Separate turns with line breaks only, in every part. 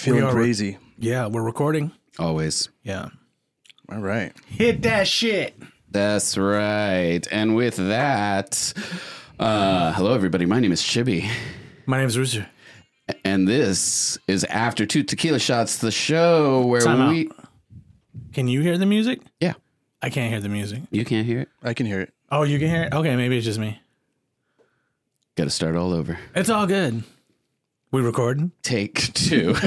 Feeling
We are-
crazy.
Yeah, we're recording.
Always.
Yeah.
All right.
Hit that shit.
That's right. And with that, uh, hello, everybody. My name is Chibbi.
My name is Rooster.
And this is After Two Tequila Shots, the show where
Time out.
we.
Can you hear the music?
Yeah.
I can't hear the music.
You can't hear it?
I can hear it.
Oh, you can hear it? Okay, maybe it's just me.
Got to start all over.
It's all good. We recording?
Take two.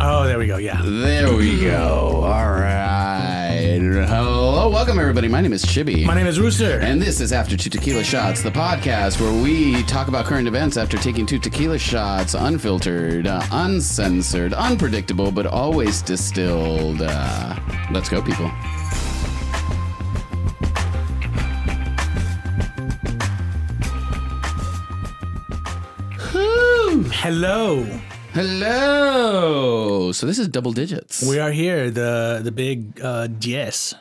Oh, there we go. Yeah.
there we go. All right. Hello. Welcome, everybody. My name is Chibbi.
My name is Rooster.
And this is After Two Tequila Shots, the podcast where we talk about current events after taking two tequila shots, unfiltered, uh, uncensored, unpredictable, but always distilled. Uh, let's go, people.
Hello.
Hello. So this is double digits.
We are here. The the big uh Diez.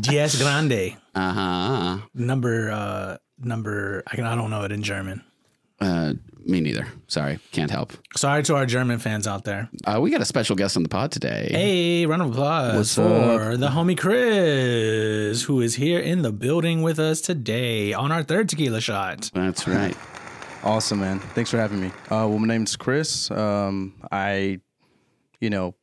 Diez Grande.
Uh huh.
Number uh number I can I don't know it in German.
Uh, me neither. Sorry, can't help.
Sorry to our German fans out there.
Uh, we got a special guest on the pod today.
Hey, round of applause
What's
for the homie Chris, who is here in the building with us today on our third tequila shot.
That's right.
Awesome, man. Thanks for having me. Uh, well, my name's Chris. Um, I, you know,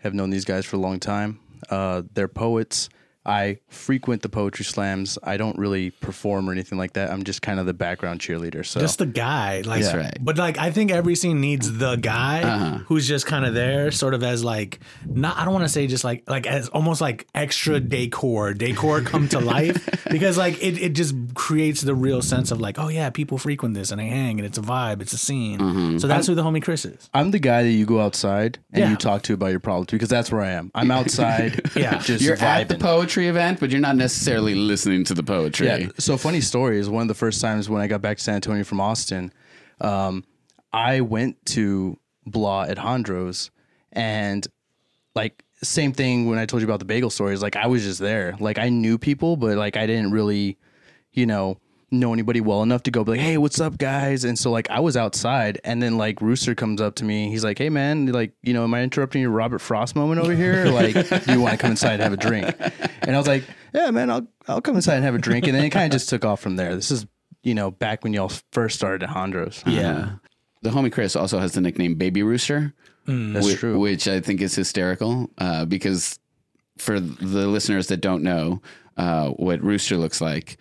have known these guys for a long time. Uh, they're poets. I frequent the poetry slams. I don't really perform or anything like that. I'm just kind of the background cheerleader. So
Just the guy, like,
That's right.
but like I think every scene needs the guy
Uh-huh.
who's just kind of there, sort of as like not. I don't want to say just like like as almost like extra decor, decor come to life because like it it just creates the real sense of like oh yeah, people frequent this and they hang and it's a vibe, it's a scene.
Mm-hmm.
So that's who the homie Chris is.
I'm the guy that you go outside and
Yeah.
you talk to about your problems because that's where I am. I'm outside,
Yeah.
just
You're
vibing.
at the poetry event, but you're not necessarily listening to the poetry.
Yeah. So funny story is one of the first times when I got back to San Antonio from Austin, um, I went to Blah at Hondros and like same thing when I told you about the bagel stories. Like I was just there. Like I knew people, but like I didn't really, you know, know anybody well enough to go be like, hey, what's up, guys? And so like I was outside, and then like Rooster comes up to me. He's like, hey man, like you know, am I interrupting your Robert Frost moment over here? Like, do you want to come inside and have a drink? And I was like, yeah, man, I'll I'll come inside and have a drink. And then it kind of just took off from there. This is you know back when y'all first started at Hondros.
Yeah.
The homie Chris also has the nickname Baby Rooster.
That's
whi-
true.
Which I think is hysterical uh, because for the listeners that don't know uh, what Rooster looks like,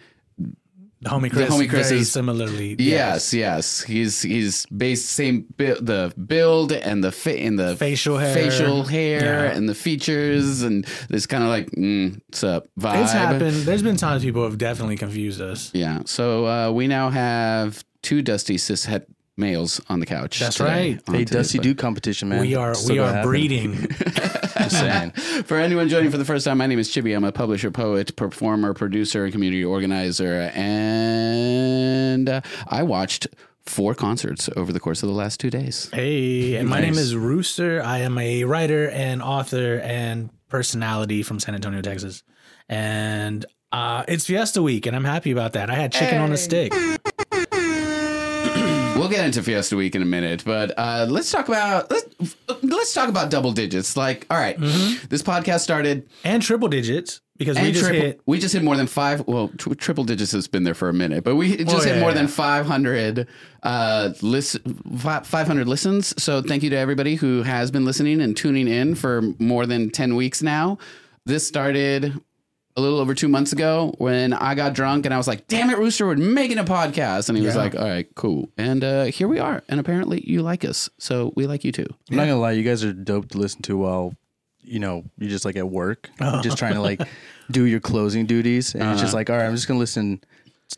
The homie Chris,
homie Chris
very
is-
similarly.
yes, yes, he's he's based same bu- the build and the fit and the
Facial hair.
facial hair
Yeah.
and the features and this kind of like mm, what's up vibe.
It's happened. There's been times people have definitely confused us.
Yeah, so uh, we now have two dusty cishet males on the couch.
That's right.
on
Hey, Dusty Dude competition, man.
We are
Still
we are breeding.
Just saying.
For anyone joining for the first time, my name is Chibbi. I'm a publisher, poet, performer, producer, and community organizer. And uh, I watched four concerts over the course of the last two days.
Hey, and my name is Rooster. I am a writer and author and personality from San Antonio, Texas. And uh, it's Fiesta Week, and I'm happy about that. I had chicken on a stick.
We'll get into Fiesta Week in a minute, but uh, let's talk about let's, let's talk about double digits. Like, all right, this podcast started
And triple digits because we just
triple,
hit.
we just hit more than five. Well, tr- triple digits has been there for a minute, but we just
Oh,
hit more
yeah.
than five hundred uh, listen, five hundred listens. So thank you to everybody who has been listening and tuning in for more than ten weeks now. This started a little over two months ago when I got drunk and I was like, "Damn it, Rooster, we're making a podcast," and he was
Yeah.
like, "All right, cool." And uh, here we are, and apparently you like us, so we like you too.
I'm not gonna lie, you guys are dope to listen to while you know you're just like at work, just trying to like do your closing duties, and it's just like, all right, I'm just gonna listen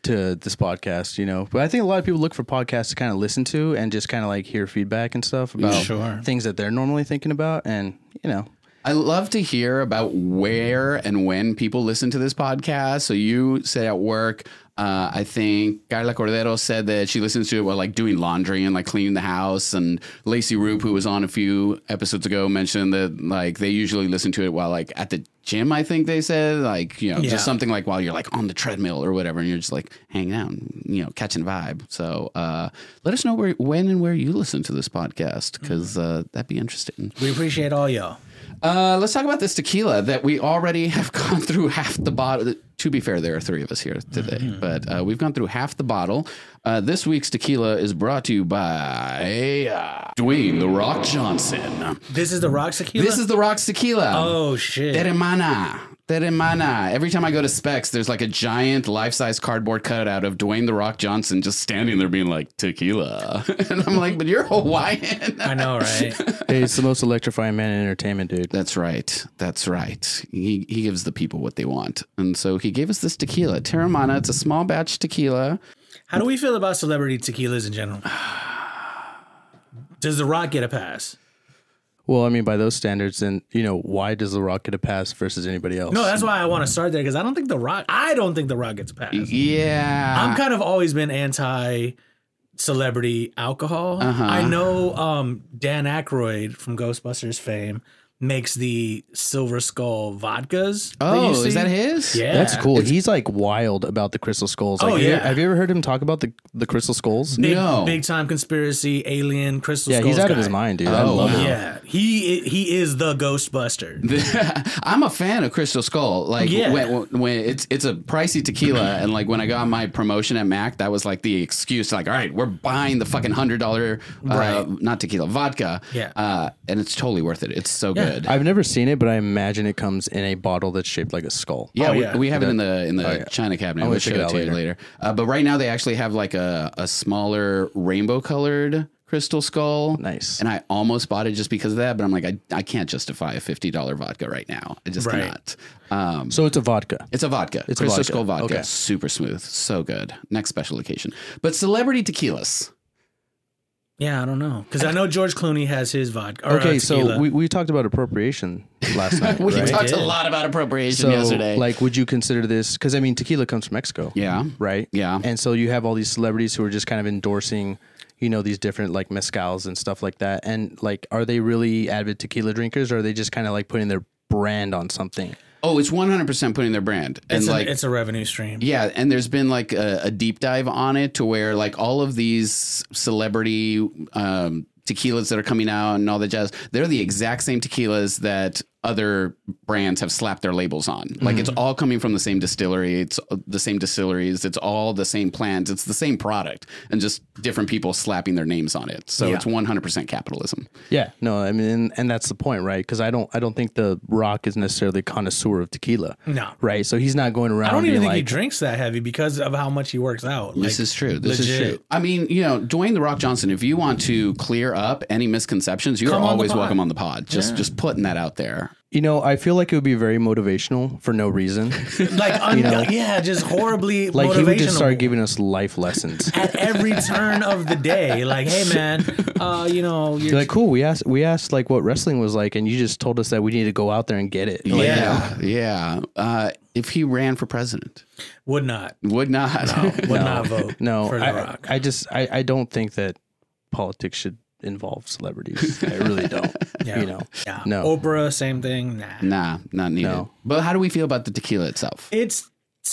to this podcast, you know. But I think a lot of people look for podcasts to kind of listen to and just kind of like hear feedback and stuff about
Sure.
things that they're normally thinking about, and you know,
I love to hear about where and when people listen to this podcast. So you say at work, Uh, I think Carla Cordero said that she listens to it while like doing laundry and like cleaning the house. And Lacey Roop, who was on a few episodes ago, mentioned that like they usually listen to it while like at the gym. I think they said like you know
Yeah.
just something like while you're like on the treadmill or whatever, and you're just like hanging out, and, you know, catching a vibe. So uh, let us know where when and where you listen to this podcast because uh, that'd be interesting.
We appreciate all y'all.
Uh, let's talk about this tequila that we already have gone through half the bottle. To be fair, there are three of us here today, but uh, we've gone through half the bottle. Uh, this week's tequila is brought to you by uh, Dwayne The Rock Johnson.
This is the Rock Tequila.
This is The Rock's tequila.
oh shit.
Teremana. Teremana. Every time I go to Specs, there's like a giant life size cardboard cutout of Dwayne The Rock Johnson just standing there being like, tequila. and I'm like, but you're Hawaiian.
I know, right?
Hey, it's the most electrifying man in entertainment, dude.
That's right. That's right. He he gives the people what they want. And so he gave us this tequila, Teremana. It's a small batch tequila.
How do we feel about celebrity tequilas in general? Does the Rock get a pass?
Well, I mean, by those standards, then you know why does The Rock get a pass versus anybody else?
No, that's why I want to start there because I don't think the Rock. I don't think the Rock gets a pass.
Yeah.
I'm kind of always been anti celebrity alcohol.
Uh-huh.
I know um, Dan Aykroyd from Ghostbusters fame makes the Silver Skull vodkas.
oh,
see.
is that his?
Yeah,
That's cool. He's like wild about the crystal skulls. Like,
Oh,
have you-
yeah.
Have you ever heard him talk about the, the crystal skulls?
Big,
No.
big time conspiracy, alien, crystal.
Yeah, he's
Skulls
out of his mind, dude. I
Oh,
love
wow.
him.
Yeah, he he is the Ghostbuster.
I'm a fan of Crystal Skull. Like
Yeah.
when, when it's it's a pricey tequila, and like when I got my promotion at Mac, that was like the excuse. Like, all right, we're buying the fucking hundred dollar, uh,
Right.
not tequila, vodka.
Yeah.
uh, and it's totally worth it. It's so
Yeah.
Good.
I've never seen it, but I imagine it comes in a bottle that's shaped like a skull.
Yeah,
Oh,
we,
yeah.
we have it in the in the
Oh, yeah.
China cabinet.
I'm
We'll
gonna
show
check
it
it out
to you
later.
later. Uh, but right now they actually have like a, a smaller rainbow colored crystal skull.
Nice.
And I almost bought it just because of that, but I'm like, I, I can't justify a fifty dollar vodka right now. I just
Right.
cannot. Um,
So it's a vodka.
it's a vodka.
It's a
crystal
vodka.
skull vodka.
Okay.
Super smooth. So good. Next special occasion. But celebrity tequilas.
Yeah, I don't know because I know George Clooney has his vodka. Or,
Okay,
uh,
so
tequila.
we, we talked about appropriation last night.
We
right?
talked a
did.
lot about appropriation
so,
yesterday.
like, would you consider this? Because I mean, tequila comes from Mexico.
yeah.
Right.
Yeah.
And so you have all these celebrities who are just kind of endorsing, you know, these different like mezcals and stuff like that. And like, are they really avid tequila drinkers, or are they just kind of like putting their brand on something?
Oh, it's 100% putting their brand. And
it's,
like
a, it's a revenue stream.
Yeah, and there's been like a, a deep dive on it to where like all of these celebrity um, tequilas that are coming out and all the jazz, they're the exact same tequilas that other brands have slapped their labels on. Like it's mm-hmm. all coming from the same distillery. It's uh, the same distilleries. It's all the same plants. It's the same product, and just different people slapping their names on it. So
Yeah.
it's 100% capitalism.
Yeah. No, I mean, and, and that's the point, right? Because I don't, I don't think the Rock is necessarily a connoisseur of tequila.
No.
Right. So he's not going around.
I don't even
being
think he drinks that heavy because of how much he works out.
This
Like,
is true. This is true. I mean, you know, Dwayne the Rock Johnson. If you want to clear up any misconceptions, you're
Come on
always welcome on the pod. Just just putting that out there.
You know, I feel like it would be very motivational for no reason.
like un-
know?
yeah, just horribly
like he would just start giving us life lessons.
at every turn of the day. Like, hey man, uh, you know, you're
You're like, cool. We asked, we asked like what wrestling was like, and you just told us that we need to go out there and get it. Like,
Yeah.
yeah, yeah. Uh, if he ran for president,
would not,
would not.
would not vote
No,
for the
I,
Rock.
I just, I, I don't think that politics should involve celebrities. I really don't.
Yeah.
You know,
yeah,
no.
Oprah, same thing. Nah,
nah, not needed.
No.
But how do we feel about the tequila itself?
it's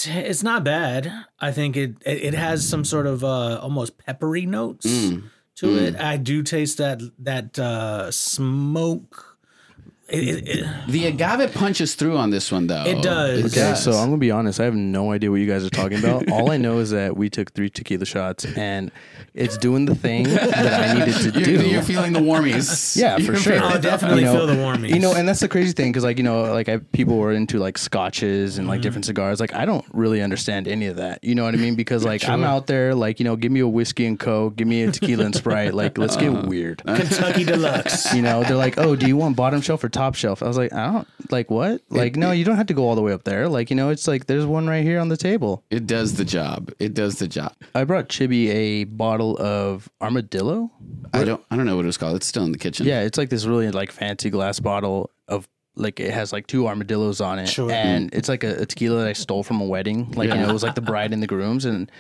it's not bad. I think it it, it has some sort of uh, almost peppery notes
Mm.
to it. I do taste that that uh, smoke. It, it, it,
The agave punches through on this one, though.
It does.
It
Okay,
does.
so I'm gonna be honest. I have no idea what you guys are talking about. All I know is that we took three tequila shots, and it's doing the thing that I needed to
you're,
do.
you're feeling the warmies.
Yeah, for
You're
sure.
I'll definitely
You know,
feel the warmies.
You know, and that's the crazy thing because, like, you know, like I, people were into like scotches and like mm-hmm. different cigars. Like, I don't really understand any of that. You know what I mean? Because like I'm out there, like, you know, give me a whiskey and coke, give me a tequila and sprite. Like, let's get uh, weird.
Kentucky Deluxe.
You know, they're like, oh, do you want bottom shelf or top shelf? I was like, I don't like what? Like, no, you don't have to go all the way up there. Like, you know, it's like there's one right here on the table.
It does the job. It does the job.
I brought Chibbi a bottle of armadillo.
I don't. I don't know what it was called. It's still in the kitchen.
Yeah, it's like this really like fancy glass bottle of like it has like two armadillos on it,
Sure.
and it's like a, a tequila that I stole from a wedding. Like you know, it was like the bride and the grooms, and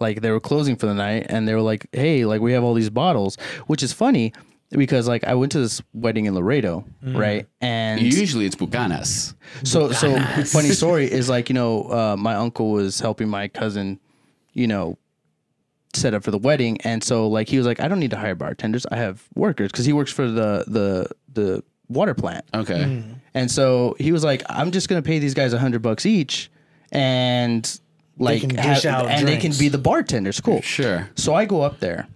like they were closing for the night, and they were like, "Hey, like we have all these bottles," which is funny because like I went to this wedding in Laredo, right, and
Usually it's bucanas.
so so funny story is like you know uh, my uncle was helping my cousin, you know, set up for the wedding, and so like he was like I don't need to hire bartenders, I have workers. Because he works for the the the water plant,
Okay.
and so he was like I'm just gonna pay these guys a hundred bucks each, and like
can dish
have-
out
and they can be the bartenders, cool,
Sure.
so I go up there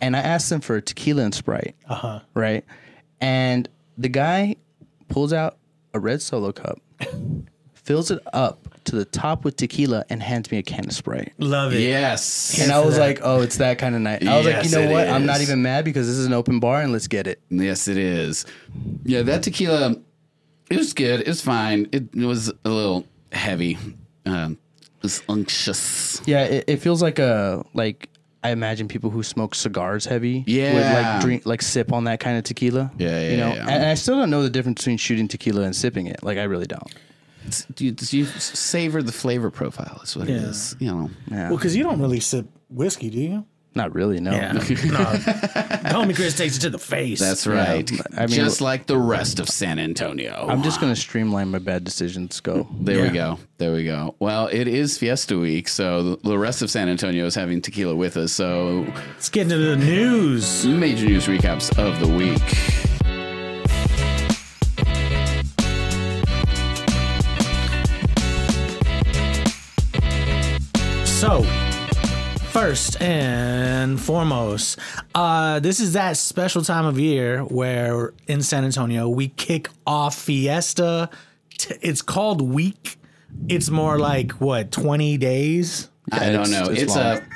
and I asked them for a tequila and Sprite.
Uh huh.
Right. And the guy pulls out a red solo cup, fills it up to the top with tequila, and hands me a can of Sprite.
Love it.
Yes.
And I was
that.
like, oh, it's that kind of night. I was like,
Yes,
you know
it
what? I'm not
is.
even mad because this is an open bar and let's get it.
Yes, it is. Yeah, that tequila, it was good. It was fine. It, it was a little heavy. Um, it was unctuous.
Yeah, it, it feels like a like I imagine people who smoke cigars heavy would
Yeah.
like drink like sip on that kind of tequila.
Yeah, yeah,
you know.
yeah.
And I still don't know the difference between shooting tequila and sipping it. Like I really don't.
It's- You, you savor the flavor profile. Is what it
Yeah.
is. You know.
Yeah,
Well, because you don't really sip whiskey, do you?
Not really. No.
Yeah. no. The homie Chris takes it to the face.
That's right.
I mean-
just like the rest of San Antonio.
I'm just gonna streamline my bad decisions. Go.
There we go. There we go. Well, it is Fiesta Week, so the rest of San Antonio is having tequila with us. So,
Let's get into the news.
major news recaps of the week.
So, first and foremost, uh, this is that special time of year where in San Antonio we kick off Fiesta. T- It's called Week. It's more like what twenty days.
I don't know.
it's
It's,
long.
a.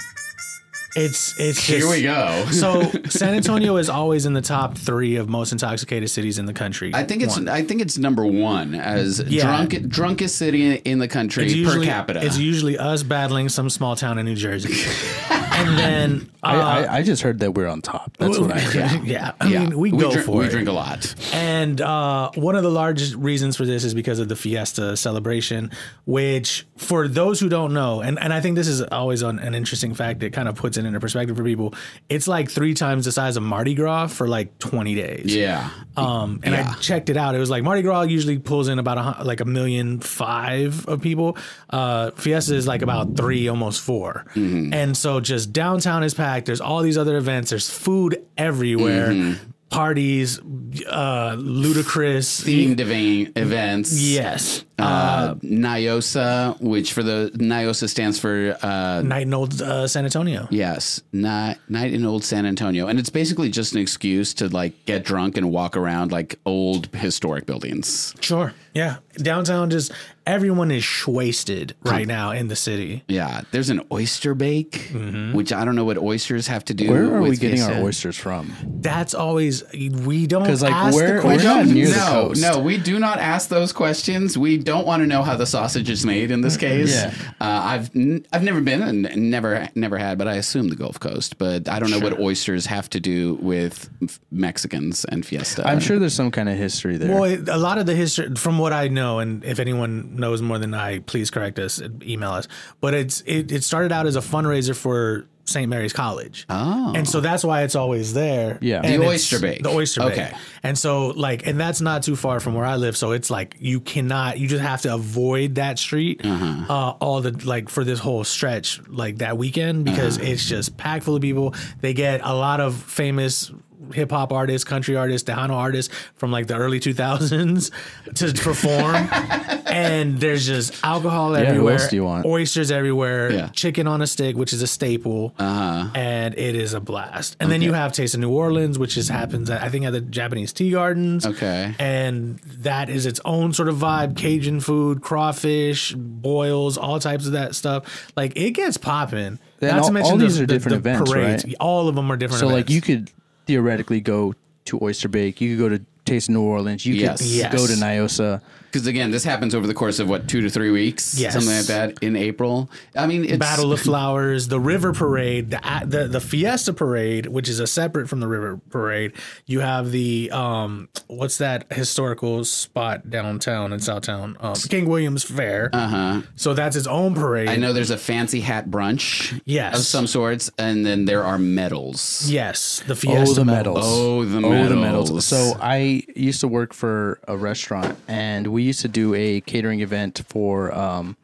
It's it's
Here
just,
we go.
so San Antonio is always in the top three of most intoxicated cities in the country.
I think it's.
One.
I think it's number one as
Yeah.
drunk, drunkest city in the country
usually,
per capita.
It's usually us battling some small town in New Jersey, and then uh,
I, I, I just heard that we're on top. That's what I heard.
yeah, I mean we, go
drink,
for
we
it.
drink a lot.
And uh, one of the largest reasons for this is because of the Fiesta celebration, which, for those who don't know, and, and I think this is always an, an interesting fact that kind of puts it into perspective for people, it's like three times the size of Mardi Gras for like 20 days.
Yeah.
Um, and
Yeah.
I checked it out. It was like Mardi Gras usually pulls in about a, like a million five of people. Uh, Fiesta is like about three, almost 4
Mm-hmm.
And so just downtown is packed. There's all these other events. There's food everywhere.
Mm-hmm.
Parties, uh, ludicrous
Themed events.
Yes.
Uh, NIOSA, which for the NIOSA stands for uh,
Night in Old uh, San Antonio.
Yes, night night in old San Antonio, and it's basically just an excuse to like get drunk and walk around like old historic buildings.
Sure. Yeah. Downtown just everyone is wasted right now in the city.
Yeah, there's an oyster bake,
Mm-hmm.
which I don't know what oysters have to do.
Where are
with
we getting
Fiesta.
our oysters from?
That's always we don't
'Cause, like,
ask
where-
the
we're
question.
not near the
no,
coast.
no, we do not ask those questions. We don't want to know how the sausage is made. In this case,
Yeah.
uh, I've n- I've never been and never never had, but I assume the Gulf Coast. But I don't know what oysters have to do with f- Mexicans and Fiesta.
I'm sure there's some kind of history there.
Well, it- a lot of the history, from what I know, and if anyone knows more than I, please correct us, email us. But it's it, it started out as a fundraiser for St. Mary's College.
Oh.
And so that's why it's always there.
Yeah. The
And it's-
oyster bake.
The oyster bake.
Okay.
And so like, and that's not too far from where I live. So it's like you cannot, you just have to avoid that street
Uh-huh.
uh, all the like for this whole stretch like that weekend because
Uh-huh.
it's just packed full of people. They get a lot of famous hip hop artists, country artists, Tejano artists from like the early 2000s to perform. and there's just alcohol
who
everywhere,
else do you want?
oysters everywhere,
Yeah.
chicken on a stick, which is a staple,
Uh-huh.
and it is a blast. And then you have Taste of New Orleans, which is happens at, I think at the Japanese Tea Gardens.
Okay.
and that is its own sort of vibe: Cajun food, crawfish, boils, all types of that stuff. Like it gets popping.
Then all- all these are different events, right?
All of them are different.
so like you could theoretically go to Oyster Bake. You could go to Taste of New Orleans. You
Yes.
could
Yes.
go to Niosa.
Because again, this happens over the course of what two to three weeks,
Yes.
something like that in April. I mean, it's
Battle of Flowers, the River Parade, the, the the Fiesta Parade, which is a separate from the River Parade. You have the um, what's that historical spot downtown in Southtown? Um, King William's Fair.
Uh huh.
So that's its own parade.
I know there's a fancy hat brunch,
Yes.
of some sorts, and then there are medals.
Yes, the Fiesta
the
medals.
medals.
Oh, the medals.
Oh,
medals.
the medals. So I used to work for a restaurant, and we used to do a catering event for um,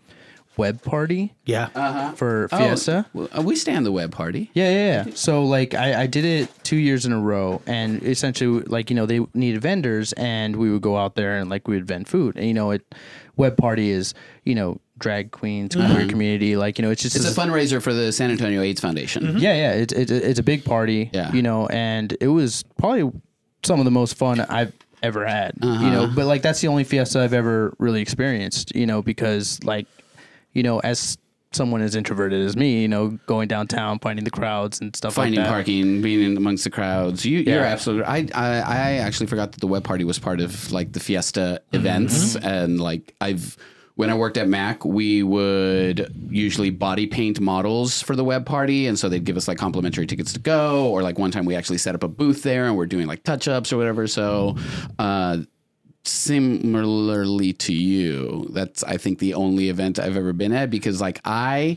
WEBB Party
Yeah.
for
Oh,
Fiesta.
well, uh, we stand the WEBB party.
Yeah, yeah, yeah. So like I, I did it two years in a row, and essentially like you know they needed vendors, and we would go out there and like we would vend food, and you know it, WEBB party is you know drag queens, queer community, like you know it's just
It's a
this-
fundraiser for the San Antonio AIDS Foundation.
yeah, yeah. It's it's it's a big party,
Yeah.
you know, and it was probably some of the most fun I've ever had, you uh-huh. know. But like that's the only fiesta I've ever really experienced, you know, because like you know as someone as introverted as me, you know, going downtown, finding the crowds and stuff
Finding
like that.
parking, being in amongst the crowds. You, You're
Yeah.
absolutely. I, I I actually forgot that the WEBB party was part of like the Fiesta mm-hmm. events, mm-hmm. and like I've when I worked at Mac, we would usually body paint models for the WEBB party, and so they'd give us like complimentary tickets to go, or like one time we actually set up a booth there and we're doing like touch ups or whatever. So. uh similarly to you that's i think the only event i've ever been at because like i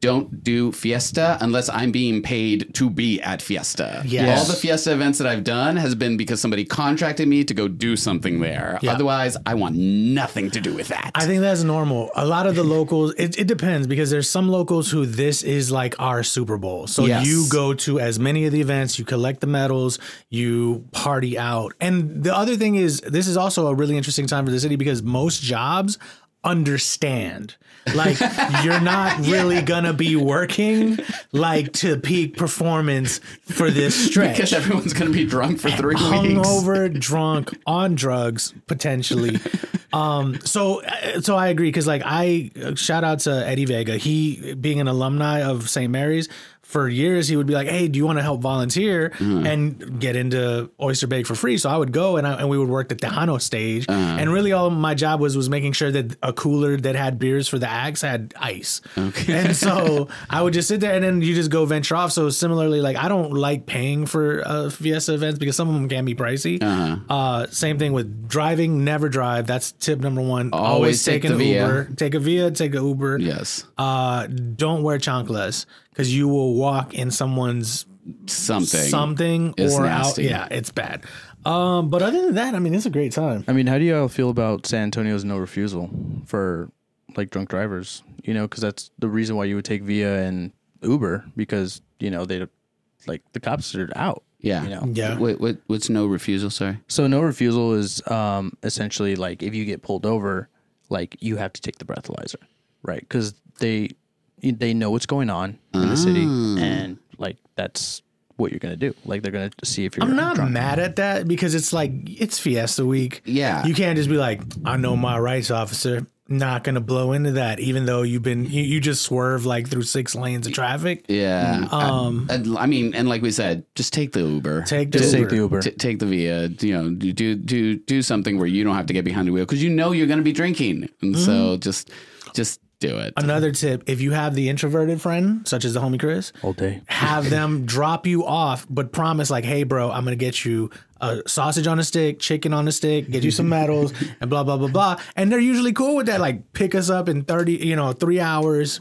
don't do fiesta unless i'm being paid to be at fiesta
Yes.
all the fiesta events that i've done has been because somebody contracted me to go do something there
Yeah.
otherwise i want nothing to do with that
I think that's normal. A lot of the locals, it, it depends because there's some locals who this is like our Super Bowl. So
Yes.
you go to as many of the events, you collect the medals, you party out. And the other thing is, this is also a really interesting time for the city because most jobs understand. Like you're not really gonna be working like to peak performance for this stretch
because everyone's to be drunk for three weeks
hungover, drunk, on drugs potentially. Um, so uh, so I agree because like I uh, shout out to Eddie Vega. He being an alumni of St. Mary's for years, he would be like, "Hey, do you want to help volunteer and get into Oyster Bake for free?" So I would go and I, and we would work the Tejano stage, and really all my job was was making sure that a cooler that had beers for the acts had ice. Okay, and so I would just sit there and then you just go venture off. So similarly, like I don't like paying for uh, Fiesta events because some of them can be pricey. Uh huh. same thing with driving. Never drive. That's tip number one. Always,
Always
take,
take
an
Via.
Uber. Take a Via. Take an Uber.
yes
Uh, don't wear chanclas because you will walk in someone's
something
something
is
or
nasty.
out. Yeah, it's bad. Um, but other than that, I mean, it's a great time.
I mean, how do you all feel about San Antonio's no refusal for like drunk drivers? You know, because that's the reason why you would take Via and Uber because you know they like the cops are out.
yeah
You know?
Yeah.
Wait, what, what's no refusal sorry
So no refusal is um, essentially like if you get pulled over, like you have to take the breathalyzer, right? Because they they know what's going on in the city, and like that's what you're gonna do. Like they're gonna see if you're.
I'm not
drunk.
mad at that because it's like it's Fiesta week.
Yeah.
you can't just be like, I know my rights, officer. Not gonna blow into that, even though you've been you, you just swerve like through six lanes of traffic.
Yeah.
Um,
I, I mean, and like we said, just take the Uber.
Take the
Just
Uber.
take the Uber.
T- take the Via. You know, do do do do something where you don't have to get behind the wheel because you know you're going to be drinking, and so
Mm-hmm.
just just do it.
Another tip: if you have the introverted friend, such as the homie Chris,
all day.
have them drop you off, but promise like, hey, bro, I'm gonna get you a sausage on a stick, chicken on a stick, get you some medals, and blah blah blah blah. And they're usually cool with that. Like, pick us up in thirty, you know, three hours.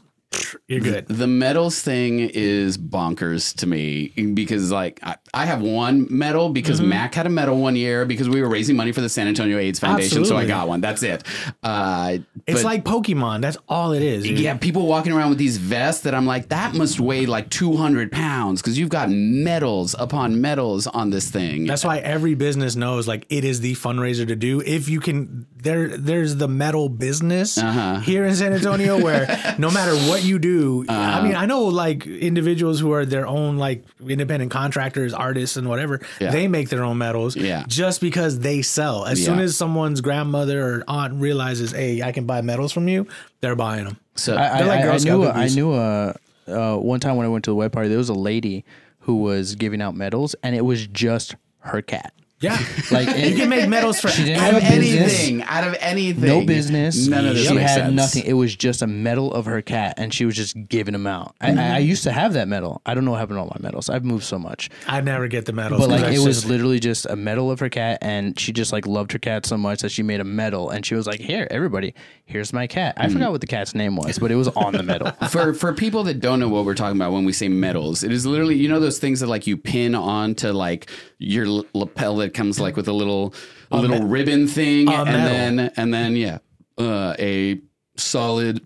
You're good.
The medals thing is bonkers to me because, like, I, I have one medal because
Mm-hmm.
Mac had a medal one year because we were raising money for the San Antonio AIDS Foundation, so I got one. That's it. Uh,
It's like Pokemon. That's all it is. dude.
Yeah, people walking around with these vests that I'm like, that must weigh like 200 pounds because you've got medals upon medals on this thing.
That's why every business knows like it is the fundraiser to do. If you can, there there's the metal business
Uh-huh.
here in San Antonio where no matter what you do,
Uh-huh.
I mean, I know like individuals who are their own like independent contractors, artists, and whatever.
Yeah.
They make their own medals,
Yeah.
just because they sell. As soon as someone's grandmother or aunt realizes, hey, I can buy medals from you, they're buying them.
so
I, I,
like
I- I knew a- I knew a uh, one time when I went to the WEBB party, there was a lady who was giving out medals, and it was just her cat.
Yeah,
Like
you can make medals for
She didn't
Out
have
of
business.
anything, out of anything,
no business.
None of this
She
makes
had
sense.
nothing. It was just a medal of her cat, and she was just giving them out. I,
Mm-hmm.
I, I used to have that medal. I don't know what happened to all my medals. I've moved so much,
I never get the medals.
but like
'cause
it was
just-
literally just a medal of her cat, and she just like loved her cat so much that she made a medal, and she was like, "Here, everybody, here's my cat."
Mm.
I forgot what the cat's name was, but it was on the medal.
for for people that don't know what we're talking about when we say medals, it is literally you know those things that like you pin onto like your lapel that comes like with a little a little ribbon thing,
a
and then and then yeah, uh, a solid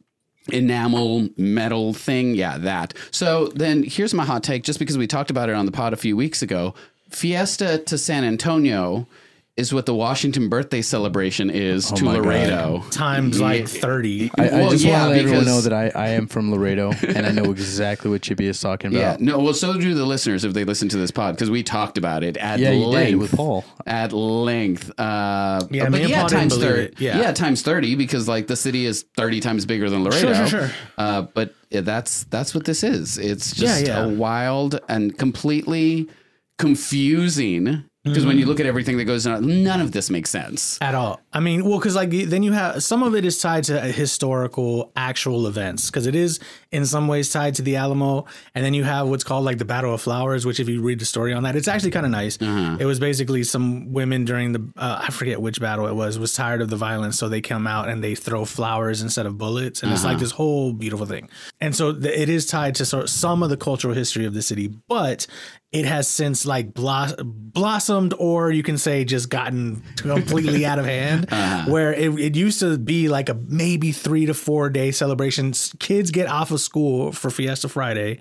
enamel metal thing. Yeah, that. So then here's my hot take. Just because we talked about it on the pod a few weeks ago, Fiesta to San Antonio is what the Washington birthday celebration is to
Oh my God.
Laredo.
times like thirty.
I, I
Well,
just
yeah,
want to let everyone
because-
know that I, I am from Laredo, and I know exactly what Chibbi is talking about.
Yeah, no. Well, so do the listeners if they listen to this pod because we talked about it at
Yeah, you
length
did with Paul.
At length, uh,
Yeah,
but yeah,
Paul didn't
times thirty.
it. Yeah.
times thirty because like the city is thirty times bigger than Laredo.
sure, sure.
Uh, but yeah, that's that's what this is. It's just
Yeah, yeah.
a wild and completely confusing because
Mm-hmm.
when you look at everything that goes on, none of this makes sense.
at all. I mean, well, because like then you have some of it is tied to historical actual events because it is in some ways tied to the Alamo, and then you have what's called like the Battle of Flowers, which if you read the story on that, it's actually kind of nice. It was basically some women during the uh, I forget which battle it was was tired of the violence, so they come out and they throw flowers instead of bullets, and it's like this whole beautiful thing. And so th- it is tied to sort of some of the cultural history of the city, but it has since like blos- blossomed or you can say just gotten completely out of hand Uh-huh. where it, it used to be like a maybe three to four day celebration kids get off of school for fiesta friday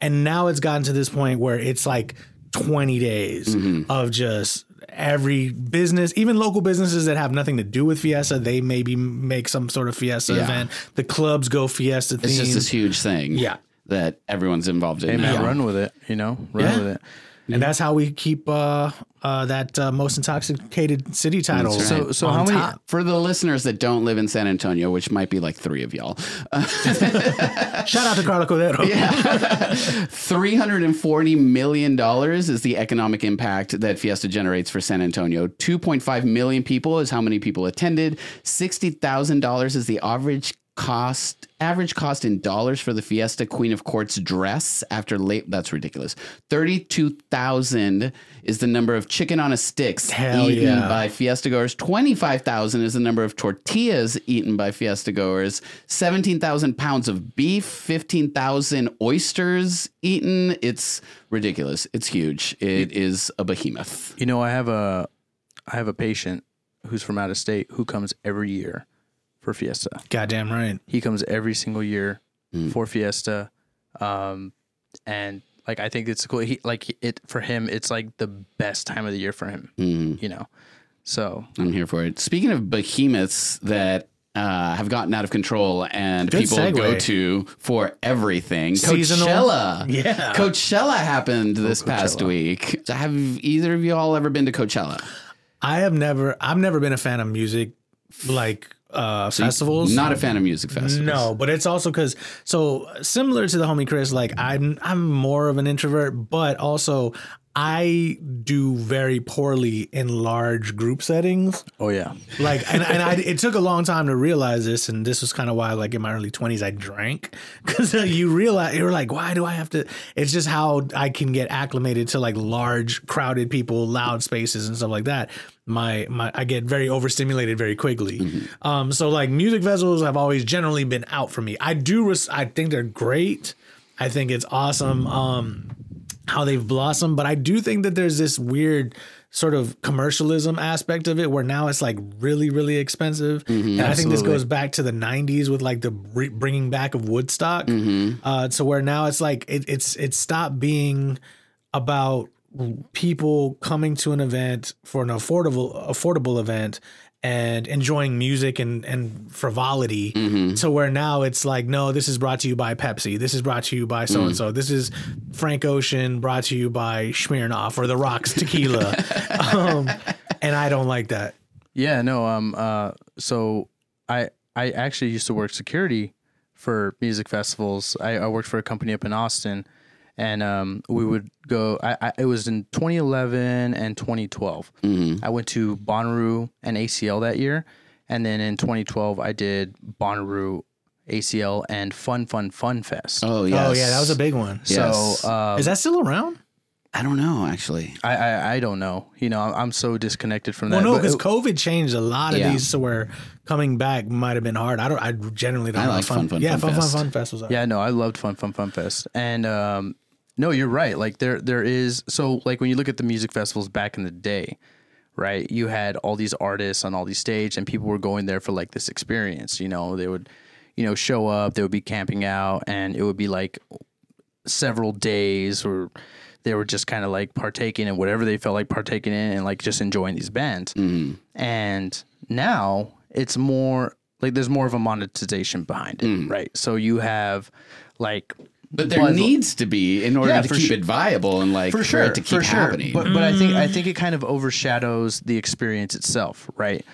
and now it's gotten to this point where it's like 20 days mm-hmm. of just every business even local businesses that have nothing to do with fiesta they maybe make some sort of fiesta
Yeah.
event the clubs go fiesta
It's just this huge thing.
Yeah.
that everyone's involved in.
Hey man,
now.
run with it. You know, run
Yeah.
with it.
And that's how we keep uh, uh, that uh, most intoxicated city title.
That's
So, so
on
how many?
top.
For the listeners that don't live in San Antonio, which might be like three of y'all,
Shout out to Carla Cordero.
$340 million is the economic impact that Fiesta generates for San Antonio. 2.5 million people is how many people attended. $60,000 is the average cost average cost in dollars for the Fiesta Queen of Courts dress after late that's ridiculous. 32,000 is the number of chicken on a sticks
Hell
eaten
yeah.
by Fiesta goers. 25,000 is the number of tortillas eaten by Fiesta goers. 17,000 pounds of beef, 15,000 oysters eaten. It's ridiculous. It's huge. It is a behemoth.
You know, I have a, I have a patient who's from out of state who comes every year for Fiesta.
Goddamn right.
He comes every single year
Mm.
for Fiesta, um, and like I think it's cool. He like it for him. It's like the best time of the year for him.
Mhm.
You know, so
I'm here for it. Speaking of behemoths that uh, have gotten out of control and
Good
people
segue.
go to for everything,
Seasonal.
Coachella.
Yeah.
Coachella happened this past
Coachella.
week. Have either of you all ever been to Coachella?
I have never I've never been a fan of music like uh festivals.
Not a fan of music festivals.
No, but it's also because so similar to the homie Chris, like I'm I'm more of an introvert, but also I do very poorly in large group settings.
oh yeah,
Like, and, and I, it took a long time to realize this. And this was kind of why, like, in my early 20s, I drank because you realize you're like, why do I have to? It's just how I can get acclimated to like large, crowded people, loud spaces, and stuff like that. My, my, I get very overstimulated very quickly. Um, so like music festivals have always generally been out for me. I do, res- I think they're great. I think it's awesome. Um, how they've blossomed, but I do think that there's this weird sort of commercialism aspect of it where now it's like really really expensive. And i think this goes back to the 90s with like the bringing back of woodstock. Uh, to where now it's like it, it's it stopped being about people coming to an event for an affordable affordable event and enjoying music and and frivolity to where now it's like no this is brought to you by Pepsi. This is brought to you by so and so this is Frank Ocean brought to you by Smirnoff or the Rocks tequila. Um, and I don't like that.
Yeah. No, um, uh, so I I actually used to work security for music festivals. I, I worked for a company up in Austin, and um, we would go. I, I it was in 2011 and 2012.
Mm-hmm.
I went to Bonnaroo and ACL that year, and then in 2012 I did Bonnaroo, ACL, and Fun Fun Fun Fest.
Oh yeah.
Oh yeah, that was a big one.
Yes.
So uh,
Is that still around?
I don't know actually.
I, I I don't know. You know, I'm, I'm so disconnected from that.
Well,
that.
no,
but
because COVID changed a lot of
Yeah.
these to where coming back might have been hard. I don't. I generally don't.
I like
how
Fun Fun
Yeah,
Fun
fun, fun,
Fest.
fun festivals. Are.
Yeah, no, I loved Fun Fun Fun Fest, and um, no, you're right. Like there, there is so like when you look at the music festivals back in the day, right? You had all these artists on all these stage, and people were going there for like this experience. You know, they would, you know, show up, they would be camping out, and it would be like several days, or they were just kind of like partaking in whatever they felt like partaking in, and like just enjoying these bands. Mm-hmm. And now it's more like there's more of a monetization behind it, mm. right? So you have like
But there
Bud-
needs to be in order
Yeah,
to keep
sure.
it viable and like for, it to keep happening.
But, but I think I think it mm. kind of overshadows the experience itself, right?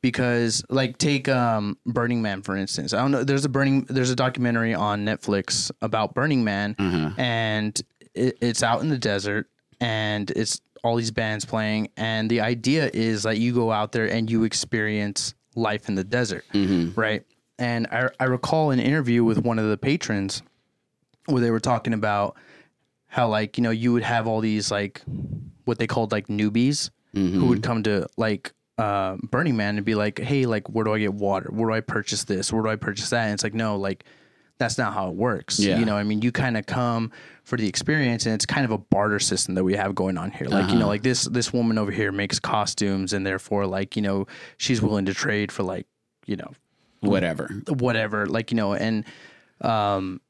Because like take um, Burning Man for instance. I don't know. There's a Burning. There's a documentary on Netflix about Burning Man, mm-hmm. and it, it's out in the desert, and it's all these bands playing, and the idea is that you go out there and you experience life in the desert, mm-hmm. right? And I, I recall an interview with one of the patrons where they were talking about how like you know you would have all these like what they called like newbies who would come to like uh, Burning Man and be like, hey, like where do I get water? Where do I purchase this? Where do I purchase that? And it's like no, like that's not how it works.
Yeah.
You know, I mean, you kind of come for the experience, and it's kind of a barter system that we have going on here. Like you know, like this this woman over here makes costumes, and therefore, like you know, she's willing to trade for like you know
Whatever.
whatever like you know and um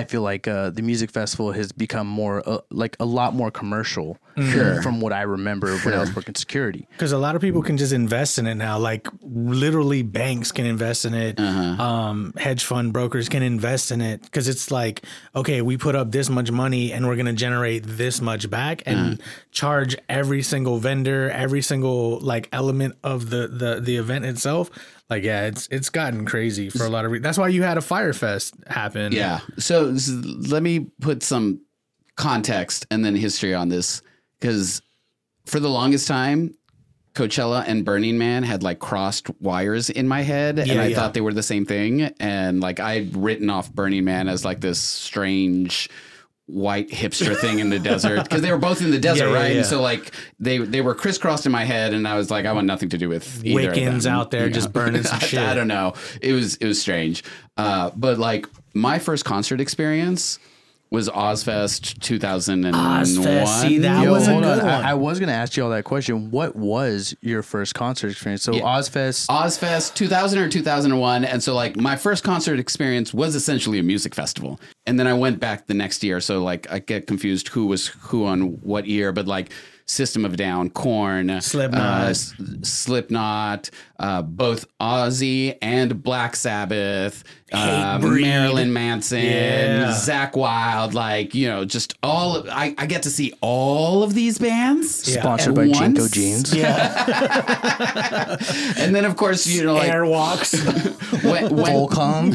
i feel like uh the music festival has become more uh, like a lot more commercial
Sure.
from what i remember when i was working security
Because a lot of people can just invest in it now. Like literally, banks can invest in it.
Uh-huh.
Um, hedge fund brokers can invest in it because it's like, okay, we put up this much money and we're gonna generate this much back and
Uh-huh.
charge every single vendor, every single like element of the the the event itself. Like, yeah, it's it's gotten crazy for a lot of. reasons That's why you had a fire fest happen.
Yeah. So is- let me put some context and then history on this because for the longest time, Coachella and Burning Man had like crossed wires in my head, and I
yeah.
thought they were the same thing. And like I'd written off Burning Man as like this strange white hipster thing in the desert because they were both in the desert,
Yeah,
right?
yeah.
And so like they they were crisscrossed in my head, and I was like, I want nothing to do with either of
Wiccans out there
you
just burning some
I- I don't know. It was it was strange. Uh, but like my first concert experience was Ozzfest 2001.
Ozzfest, see, that
Yo,
was a good
on.
one.
I, I was gonna ask you all that question what was your first concert experience so ozzfest
Ozzfest 2000 or 2001. And so, like, my first concert experience was essentially a music festival. And then I went back the next year. So, like, I get confused who was who on what year, but like, System of Down, Korn,
Slipknot.
uh, S- Slipknot, uh, both Ozzy and Black Sabbath, uh, Marilyn Manson,
Yeah.
Zakk Wylde, like, you know, just all, I, I get to see all of these bands.
Yeah.
sponsored
at
by
JNCO
jeans
Yeah,
And then, of course, you know, like,
Airwalks.
when, when,
Volcom.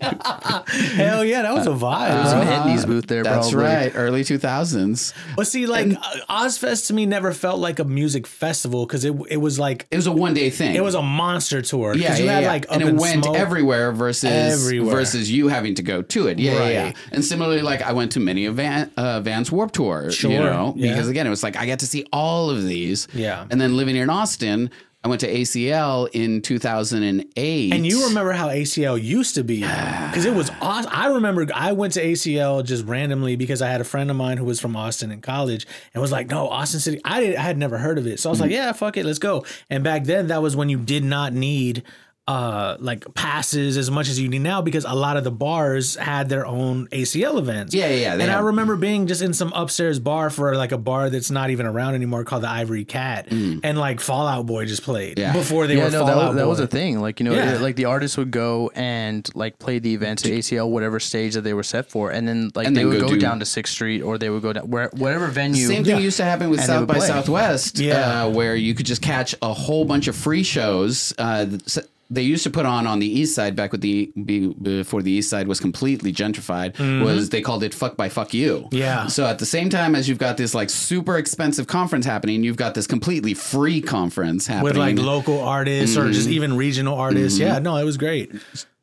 Hell yeah, that was a vibe.
Some
bro.
Etnies booth there,
That's
probably.
right, early 2000s.
But see, like uh, Ozzfest to me never felt like a music festival because it it was like
It was a one day thing.
it was a monster tour.
yeah,
you
yeah,
had
yeah.
like
and it
in
went
Smoke.
everywhere versus
Everywhere.
versus you having to go to it. Yeah, yeah, yeah. And similarly, like I went to many of Van, uh, Van's Warp Tour,
Sure,
you know,
yeah.
because again, it was like I got to see all of these.
Yeah.
And then living here in Austin, I went to ACL in 2008.
And you remember how ACL used to be because it was awesome. I remember I went to ACL just randomly because I had a friend of mine who was from Austin in college and was like, "No, Austin City." I did, I had never heard of it, so I was like, "Yeah, fuck it, let's go." And back then, that was when you did not need uh like passes as much as you need now because a lot of the bars had their own ACL events.
Yeah, yeah, yeah, they
And I remember being just in some upstairs bar for like a bar that's not even around anymore called the Ivory Cat, and like Fall Out Boy just played
Mm. Yeah.
before they
yeah,
were
no, that,
Fallout
was, that was a thing. Like you know,
Yeah.
like the artists would go and like play the events at ACL, whatever stage that they were set for, and then like
And
they would
go
go,
do-
down to Sixth Street or they would go down where whatever venue.
Same thing
Yeah.
used to happen with
And
South by
play.
Southwest,
Yeah.
uh, where you could just catch a whole bunch of free shows. Uh, s- they used to put on on the east side back with the be, before the east side was completely gentrified was they called it fuck by fuck you
Mm-hmm. Yeah.
so at the same time as you've got this like super expensive conference happening you've got this completely free conference happening
with like local artists or just even regional artists. Yeah, no, it was great.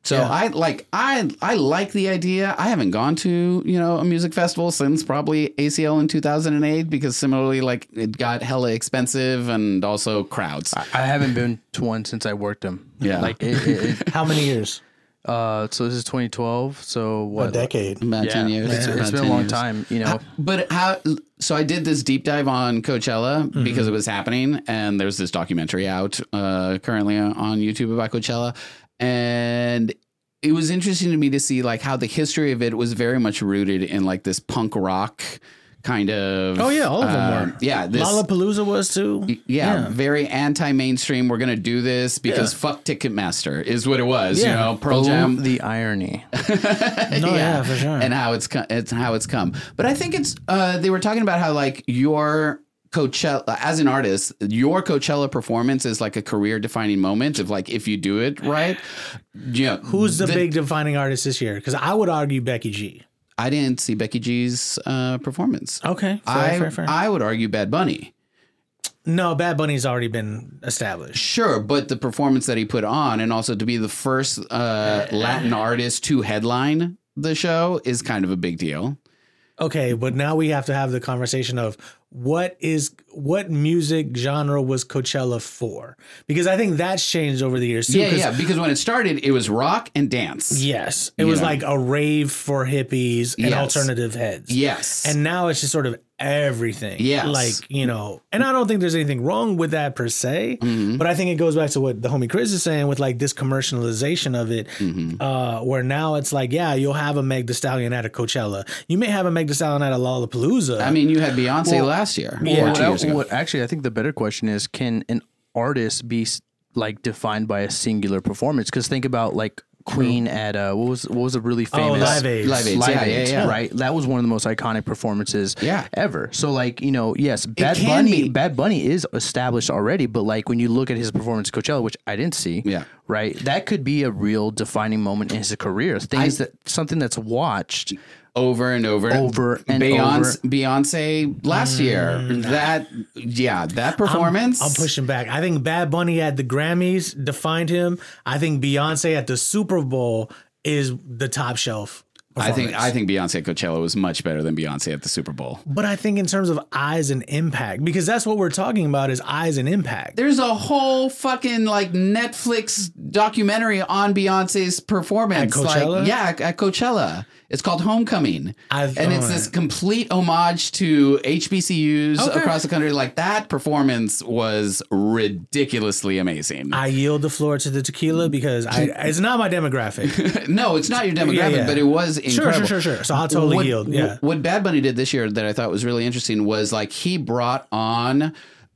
So
Yeah.
I like I I like the idea. I haven't gone to you know a music festival since probably ACL in 2008 because similarly like it got hella expensive and also crowds.
I haven't been to one since I worked them.
Yeah.
Like it, it, it
How many years?
uh so this is 2012, so what?
A decade.
About
Yeah,
ten years.
It's, it's
About
been a long
years.
time, you know.
But how? So I did this deep dive on Coachella because it was happening, and there's this documentary out uh, currently on YouTube about Coachella, and it was interesting to me to see like how the history of it was very much rooted in like this punk rock kind of.
Oh yeah, all of them
uh,
were.
Yeah, this,
Lollapalooza was too.
yeah, very anti-mainstream. We're gonna do this because
Yeah.
fuck Ticketmaster is what it was. You know, Pearl
Oh,
Jam
the irony.
No, yeah, for sure.
and how it's co- it's how it's come. But I think it's uh, they were talking about how like your Coachella as an artist, your Coachella performance is like a career defining moment of like if you do it right. Yeah,
Who's the, big defining artist this year? Because I would argue Becky G.
I didn't see Becky G's uh, performance.
Okay, fair,
I
fair, fair.
I would argue Bad Bunny.
no, Bad Bunny's already been established.
Sure, but the performance that he put on, and also to be the first uh, Latin artist to headline the show, is kind of a big deal.
Okay, but now we have to have the conversation of what is what music genre was Coachella for? Because I think that's changed over the years too.
Yeah, yeah. Because when it started, it was rock and dance.
Yes, it was
Yeah.
like a rave for hippies and
Yes.
alternative heads.
Yes.
and now it's just sort of everything.
Yes.
like you know, and I don't think there's anything wrong with that per se,
Mm-hmm.
but I think it goes back to what the homie Chris is saying with like this commercialization of it,
Mm-hmm.
uh, where now it's like, yeah, you'll have a Meg Thee Stallion at a Coachella, you may have a Meg Thee Stallion at a Lollapalooza.
I mean, you had Beyonce last year.
Yeah.
or
What
two
I-
years ago.
what- actually, I think the better question is: Can an artist be like defined by a singular performance? Because think about like Queen at uh, what was what was a really
oh,
famous
Live Aid.
Live Aid.
Live
Yeah,
Aid,
yeah, yeah.
right? That was one of the most iconic performances
Yeah.
ever. So like, you know, yes, Bad
can
Bunny
be.
Bad Bunny is established already, but like when you look at his performance at Coachella, which I didn't see,
Yeah.
right? That could be a real defining moment in his career. Things that something that's watched
over and over, and
Over and
Beyonce,
over.
Beyonce last year. Mm. That, yeah, that performance.
I'm pushing back. I think Bad Bunny at the Grammys defined him. I think Beyonce at the Super Bowl is the top shelf.
I think. I think Beyonce at Coachella was much better than Beyonce at the Super Bowl.
But I think in terms of eyes and impact, because that's what we're talking about is eyes and impact.
There's a whole fucking like Netflix documentary on Beyonce's performance.
At Coachella?
Like, yeah, at Coachella. It's called Homecoming.
I've-
and it's this complete homage to HBCUs
Okay.
across the country. Like that performance was ridiculously amazing.
I yield the floor to the tequila because I, it's not my demographic.
no, it's not your demographic,
yeah.
but it was
Sure,
incredible.
sure, sure, sure. So I'll totally
what,
yield. Yeah.
What Bad Bunny did this year that I thought was really interesting was like he brought on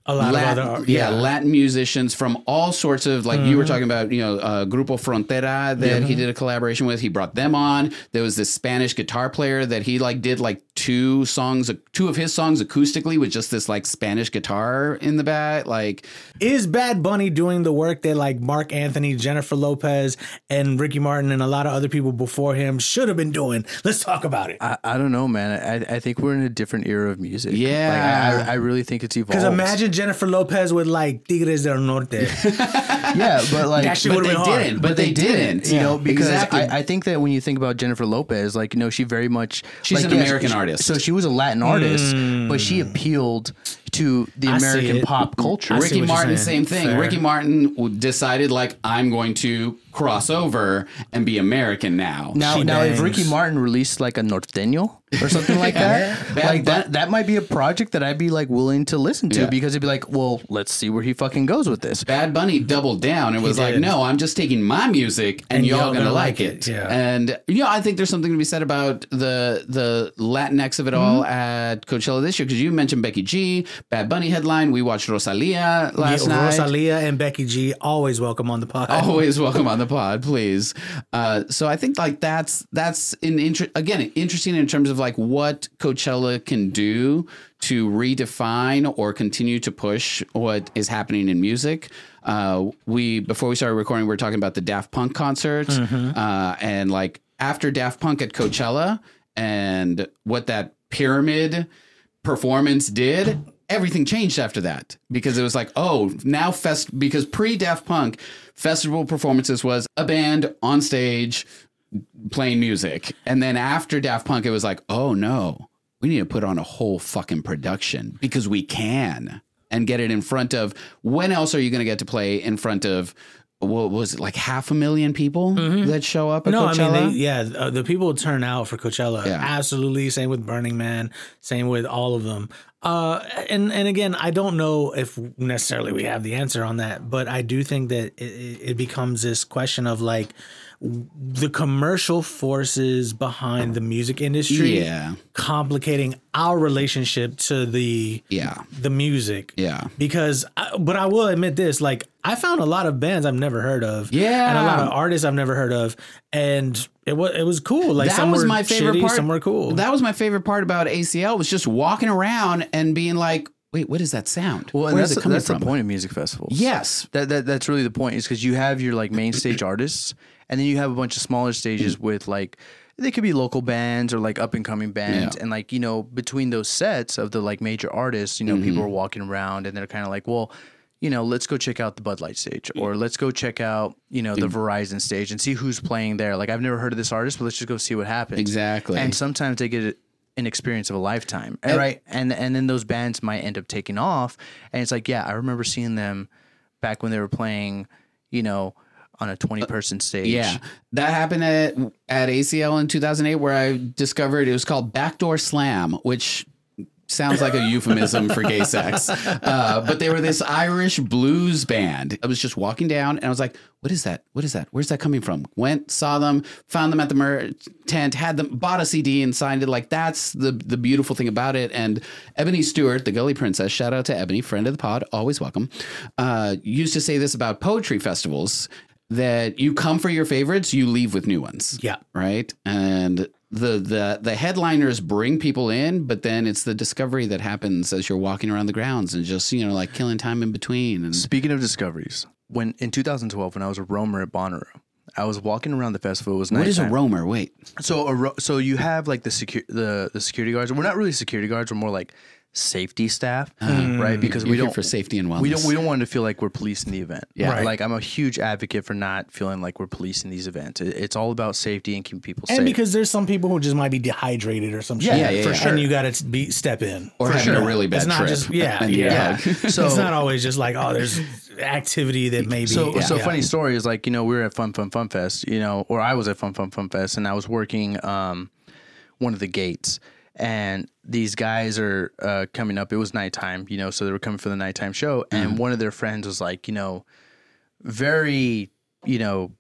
A lot
Latin,
of other,
yeah,
yeah. Mm-hmm.
Latin musicians from all sorts of like you were talking about, you know, uh, Grupo Frontera that he did a collaboration with. He brought them on. There was this Spanish guitar player that he like did like two songs, two of his songs acoustically with just this like Spanish guitar in the back. Like,
Is Bad Bunny doing the work that like Marc Anthony, Jennifer Lopez, and Ricky Martin and a lot of other people before him should have been doing? Let's talk about it.
I, I don't know, man. I, I think we're in a different era of music.
Yeah.
like, I, I really think it's evolved.
Because imagine Jennifer Lopez with like Tigres del Norte.
yeah, but like,
That shit
but they
been hard.
didn't. But, they, didn't.
you know, because
Exactly.
I, I think that when you think about Jennifer Lopez, like, you know, she very much
She's
like,
an
yes,
American
she-
artist.
So she was a Latin artist, but she hmm. appealed to the.
I
American pop culture.
I
Ricky Martin, same thing.
Fair.
Ricky Martin decided like I'm going to cross over and be American now.
Now,
She
now, if. Ricky Martin released like a norteño or something like that,
Bad
like that, that might be a project that I'd be like willing to listen to
Yeah.
because it'd be like, well, let's see where he fucking goes with this.
Bad Bunny doubled down and was like, "No, I'm just taking my music, and, y'all, gonna, like it."
yeah.
And you know, I think there's something to be said about the the Latinx of it all
Mm-hmm.
at Coachella this year because you mentioned Becky G, Bad Bunny headline. We watched Rosalia last
Yeah,
night.
Rosalia and Becky G always welcome on the pod.
always welcome on the pod please uh, so i think like that's that's an inter- again interesting in terms of like what Coachella can do to redefine or continue to push what is happening in music. Uh, we before we started recording, we were talking about the Daft Punk concert, uh, and like after Daft Punk at Coachella, and what that pyramid performance did, everything changed after that because it was like, oh, now fest because pre Daft Punk festival performances was a band on stage playing music, and then after Daft Punk, it was like, oh no, we need to put on a whole fucking production because we can and get it in front of. When else are you going to get to play in front of? What was it like half a million people that show up at
No,
Coachella?
I mean, they, yeah, uh, the people turn out for Coachella.
Yeah.
Absolutely. Same with Burning Man. Same with all of them. Uh, and and again, I don't know if necessarily we have the answer on that, but I do think that it, it becomes this question of like the commercial forces behind the music industry,
Yeah.
complicating our relationship to the
yeah,
the music.
yeah.
Because, I, but I will admit this: like, I found a lot of bands I've never heard of,
Yeah.
and a lot of artists I've never heard of, and it was it was cool. Like,
that
some
was
were
my favorite
shitty,
part.
Some were cool.
That was my favorite part about ACL was just walking around and being like, "Wait, what is that sound?
Well, and
Where's
that's,
it coming
that's
from?"
the point of music festivals.
Yes,
That, that that's really the point is because you have your like main stage artists, and then you have a bunch of smaller stages hmm. with like they could be local bands or like up and coming bands,
Yeah.
and like you know between those sets of the like major artists, you know people mm-hmm. are walking around and they're kind of like, well, you know, let's go check out the Bud Light stage, or let's go check out you know the Verizon stage and see who's playing there. Like I've never heard of this artist, but let's just go see what happens.
exactly.
And sometimes they get an experience of a lifetime, and, right? And and then those bands might end up taking off, and it's like, yeah, I remember seeing them back when they were playing, you know, on a twenty person stage.
yeah, that happened at at ACL in 2008, where I discovered it was called Backdoor Slam, which sounds like a euphemism for gay sex. Uh, but they were this Irish blues band. I was just walking down and I was like, what is that? What is that? Where's that coming from? Went, saw them, found them at the mer- tent, had them, bought a CD and signed it. Like that's the the beautiful thing about it. And Ebony Stewart, the Gully Princess, shout out to Ebony, friend of the pod, always welcome, uh, used to say this about poetry festivals that you come for your favorites, you leave with new ones
yeah,
right? And the the the headliners bring people in, but then it's the discovery that happens as you're walking around the grounds and just you know like killing time in between. And
Speaking of discoveries, when in 2012, when I was a roamer at Bonnaroo, I was walking around the festival. It was nice.
what is a roamer? Wait,
So a ro- so you have like the secu- the the security guards. We're not really security guards. We're more like safety staff, right? Because
you're
we don't
for safety and wellness.
we don't we don't want to feel like we're policing the event.
Yeah. Right.
Like I'm a huge advocate for not feeling like we're policing these events. It's all about safety and keeping people
and
safe.
And because there's some people who just might be dehydrated or some shit.
Yeah, yeah,
for
yeah.
sure. And you got to be step in.
or having
sure.
a really bad
it's not
trip.
just yeah,
And you're
yeah.
so
it's not always just like oh, there's activity that maybe.
So,
yeah.
so
Yeah.
funny story is like you know we were at Fun Fun Fun Fest, you know, or I was at Fun Fun Fun Fest, and I was working um, one of the gates, and these guys are uh, coming up. It was nighttime, you know, so they were coming for the nighttime show, and one of their friends was like, you know, very, you know,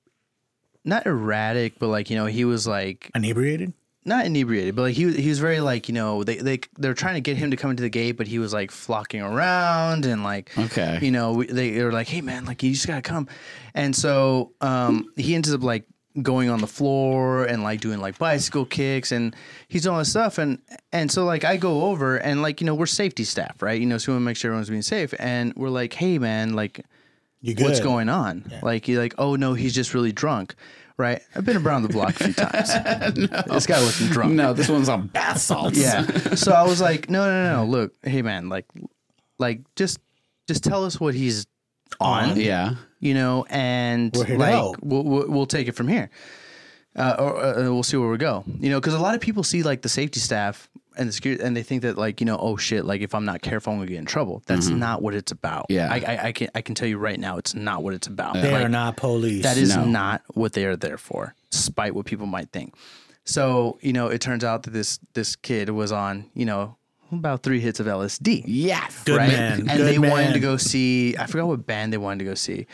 not erratic, but like you know, he was like
inebriated.
not inebriated, but like he was- he was very like you know they they they're trying to get him to come into the gate, but he was like flocking around and like
Okay.
you know we, they, they were like hey man like you just gotta come, and so um he ends up like going on the floor and like doing like bicycle kicks and he's doing all this stuff and and so like I go over and like you know we're safety staff right you know so we want to make sure everyone's being safe and we're like hey man like
You good?
what's going on? Like you're like, oh no, he's just really drunk, right? I've been around the block a few times. This guy wasn't drunk.
no, this one's on bath salts.
Yeah. So I was like, no, no, no, no. Look, hey man, like, like just, just tell us what he's on,
yeah.
you know, and
We're
like we'll, we'll we'll take it from here, uh, or uh, we'll see where we go, you know, because a lot of people see like the safety staff and the security, and they think that like you know, oh shit, like if I'm not careful, I'm gonna get in trouble. That's not what it's about.
Mm-hmm. Yeah.
I, I, I can I can tell you right now, it's not what it's about.
They
Like,
are not police.
that is
No.
not what they are there for, despite what people might think. So, you know, it turns out that this this kid was on, you know, about three hits of LSD.
Yes.
Good
right?
man.
And
Good
they wanted to go see I forgot what band they wanted to go see.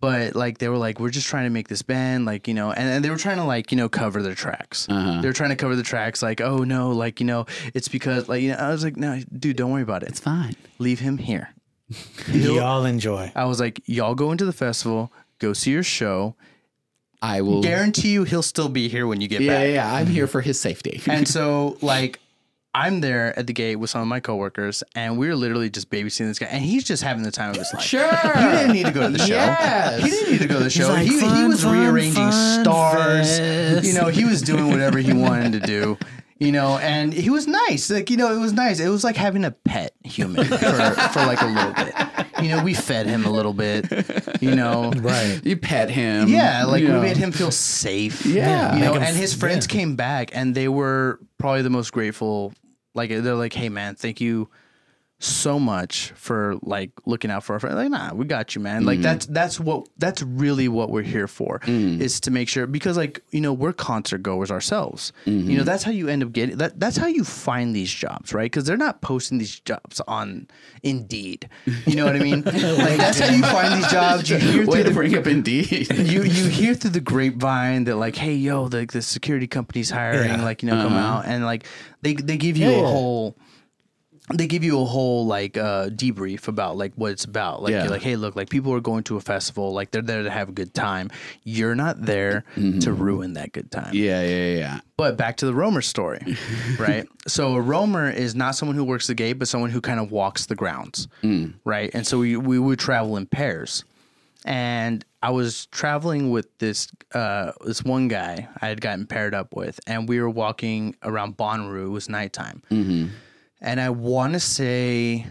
But like they were like, we're just trying to make this band, like, you know, and, and they were trying to like, you know, cover their tracks.
Uh-huh.
They were trying to cover the tracks, like, oh no, like, you know, it's because like you know, I was like, no, dude, don't worry about it.
It's fine.
Leave him here.
Y'all enjoy.
I was like, y'all go into the festival, go see your show.
I will.
Guarantee you he'll still be here when you get
yeah,
back.
yeah, yeah. I'm here for his safety.
And so like I'm there at the gate with some of my coworkers, and we're literally just babysitting this guy, and he's just having the time of his life.
Sure.
He didn't need to go to the show.
Yes.
He didn't need to go to the show.
like,
he, he was
fun,
rearranging
fun
stars.
fest."
You know, he was doing whatever he wanted to do. You know, and he was nice. Like, you know, it was nice. It was like having a pet human for, for like a little bit. You know, we fed him a little bit. You know,
Right.
You pet him.
yeah, like we
know.
made him feel safe.
Yeah.
you know,
him
and his friends
yeah.
came back, and they were probably the most grateful. Like they're like, "Hey, man, thank you so much for like looking out for our friends." Like, nah, we got you, man.
Mm-hmm.
Like that's that's what that's really what we're here for
Mm.
is to make sure because like you know we're concert goers ourselves.
Mm-hmm.
You know that's how you end up getting that. That's how you find these jobs, right? Because they're not posting these jobs on Indeed. You know what I mean? like that's how you find these jobs. You hear
Way
through
to
the
bring up Indeed.
you you hear through the grapevine that like, hey yo, the the security company's hiring,
Yeah.
like you know, come out and like they they give you
Yeah,
a
yeah.
whole. They give you a whole like uh, debrief about like what it's about. Like
Yeah.
you're like, hey, look, like people are going to a festival, like they're there to have a good time. You're not there to ruin that good time.
yeah, yeah, yeah.
But back to the roamer story, right? So a roamer is not someone who works the gate, but someone who kind of walks the grounds, right? And so we we would travel in pairs. And I was traveling with this uh, this one guy I had gotten paired up with, and we were walking around Bonnaroo. It was nighttime, and I want to say.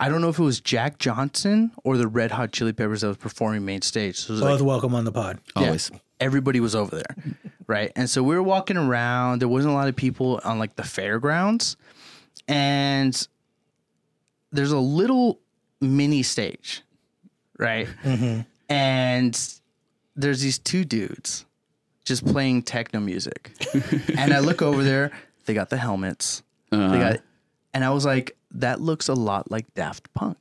I don't know if it was Jack Johnson or the Red Hot Chili Peppers that was performing main stage. So it was like
Both welcome on the pod.
yeah,
Always.
everybody was over there, right? And so we were walking around. There wasn't a lot of people on like the fairgrounds, and there's a little mini stage, right? Mm-hmm. And there's these two dudes just playing techno music, and I look over there. They got the helmets. They uh-huh. got, and I was like, that looks a lot like Daft Punk.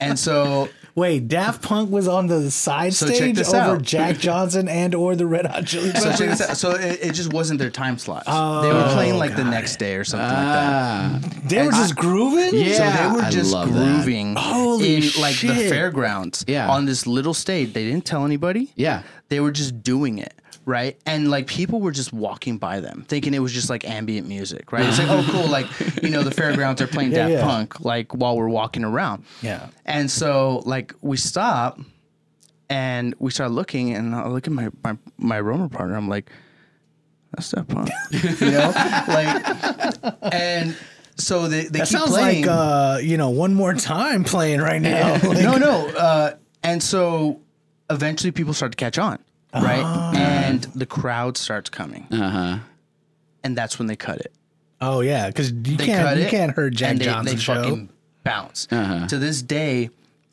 and so
Wait, Daft Punk was on the side
So
stage over
out.
Jack Johnson and or the Red Hot Chili
So,
Peppers.
check this out. so it, it just wasn't their time slot. they were playing like the
got
next day or something like that.
Ah,
they were just grooving.
Yeah.
So they were
I
just
love that.
grooving
Holy
in like the fairgrounds
Yeah.
on this little stage. They didn't tell anybody.
yeah.
They were just doing it. Right. And like people were just walking by them thinking it was just like ambient music. Right. It's like, oh, cool. Like, you know, the fairgrounds are playing Daft
yeah.
Punk like while we're walking around.
Yeah.
And so like we stop and we start looking and I look at my my, my roamer partner. I'm like, that's Daft Punk. you know? Like and so they, they
That
keep
sounds
playing.
like uh, you know, one more time playing right now. Like,
no, no. Uh, and so eventually people start to catch on, right?
Ah.
And the crowd starts coming.
Uh huh.
And that's when they cut it.
Oh yeah, because you
They
can't you
it.
can't hurt Jack
and they,
show.
fucking bounce.
Uh-huh.
To this day,